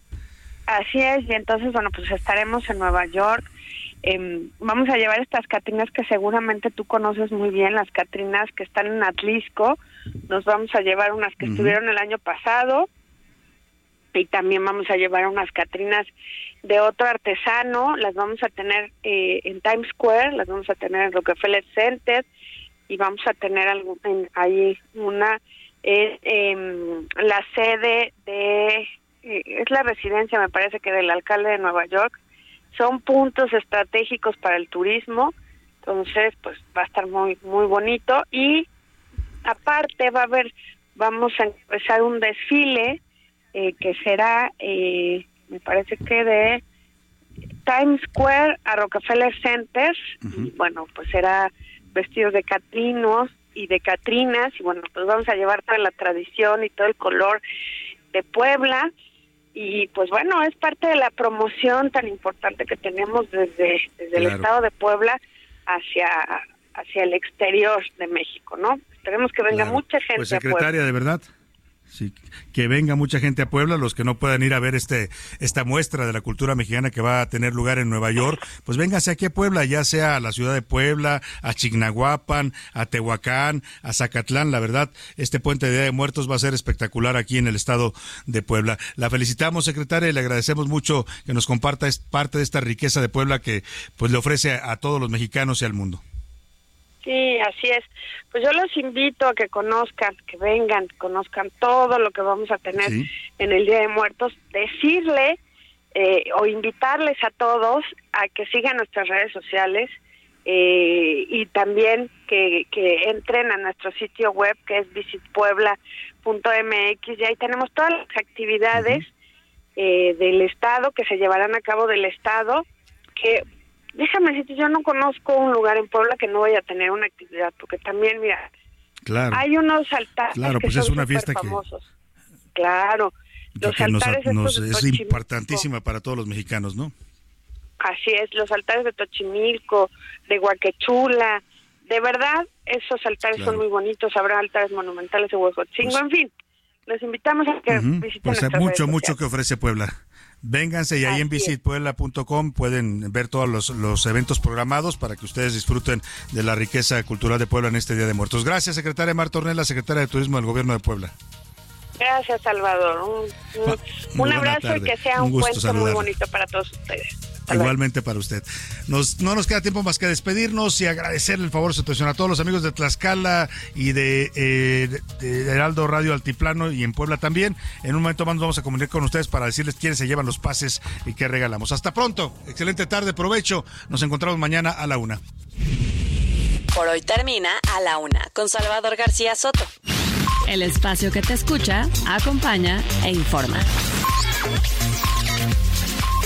Speaker 32: Así es, y entonces, bueno, pues estaremos en Nueva York. Em, vamos a llevar estas Catrinas que seguramente tú conoces muy bien, las Catrinas que están en Atlisco. Nos vamos a llevar unas que estuvieron el año pasado y también vamos a llevar unas Catrinas de otro artesano. Las vamos a tener eh, en Times Square, las vamos a tener en Rockefeller Center y vamos a tener algún, en- ahí una eh, em, la sede de eh, es la residencia me parece que del alcalde de Nueva York son puntos estratégicos para el turismo Entonces, pues va a estar muy muy bonito y aparte va a haber vamos a empezar un desfile eh, que será eh, me parece que de Times Square a Rockefeller Center. y bueno, pues será vestidos de catrinos y de catrinas. Y bueno, pues vamos a llevar toda la tradición y todo el color de Puebla. Y pues bueno, es parte de la promoción tan importante que tenemos desde, desde el estado de Puebla hacia hacia el exterior de México, ¿no? Esperemos que venga
Speaker 7: Claro.
Speaker 32: mucha gente
Speaker 7: Pues
Speaker 32: a Puebla.
Speaker 7: secretaria, de verdad. Sí, que venga mucha gente a Puebla, los que no puedan ir a ver este esta muestra de la cultura mexicana que va a tener lugar en Nueva York, pues véngase aquí a Puebla, ya sea a la ciudad de Puebla, a Chignahuapan, a Tehuacán, a Zacatlán, la verdad, este puente de Día de Muertos va a ser espectacular aquí en el estado de Puebla. La felicitamos, secretaria, y le agradecemos mucho que nos comparta parte de esta riqueza de Puebla que pues le ofrece a, a todos los mexicanos y al mundo.
Speaker 32: Sí, así es. Pues yo los invito a que conozcan, que vengan, conozcan todo lo que vamos a tener
Speaker 7: Sí.
Speaker 32: en el Día de Muertos. Decirle eh, o invitarles a todos a que sigan nuestras redes sociales eh, y también que, que entren a nuestro sitio web que es visitpuebla.mx y ahí tenemos todas las actividades eh, del Estado que se llevarán a cabo del Estado que déjame decirte, yo no conozco un lugar en Puebla que no vaya a tener una actividad, porque también, mira,
Speaker 7: Claro.
Speaker 32: hay unos altares
Speaker 7: Claro,
Speaker 32: que
Speaker 7: pues es
Speaker 32: son
Speaker 7: una fiesta que-
Speaker 32: famosos. Claro, los
Speaker 7: que
Speaker 32: altares
Speaker 7: nos- es importantísima para todos los mexicanos, ¿no?
Speaker 32: Así es, los altares de Tochimilco, de Huaquechula, de verdad, esos altares
Speaker 7: Claro.
Speaker 32: son muy bonitos, habrá altares monumentales de Huejotzingo, en fin, los invitamos a que
Speaker 7: Ujú,
Speaker 32: visiten
Speaker 7: Pues hay mucho, mucho que ofrece Puebla. Vénganse y ahí en
Speaker 32: Así
Speaker 7: visitpuebla.com pueden ver todos los, los eventos programados para que ustedes disfruten de la riqueza cultural de Puebla en este Día de Muertos. Gracias, secretaria Marta Ornella, secretaria de Turismo del Gobierno de Puebla.
Speaker 32: Gracias, Salvador. Un, abrazo y que sea
Speaker 7: Un
Speaker 32: un, muy bonito para todos ustedes.
Speaker 7: Igualmente para usted. Nos, no nos queda tiempo más que despedirnos y agradecerle el favor de su atención a todos los amigos de Tlaxcala y de, eh, de- de Heraldo Radio Altiplano y en Puebla también. En un momento más nos vamos a comunicar con ustedes para decirles quiénes se llevan los pases y qué regalamos. Hasta pronto. Excelente tarde, provecho. Nos encontramos mañana a la una.
Speaker 33: Por hoy termina a la una con Salvador García Soto.
Speaker 1: El espacio que te escucha, acompaña e informa.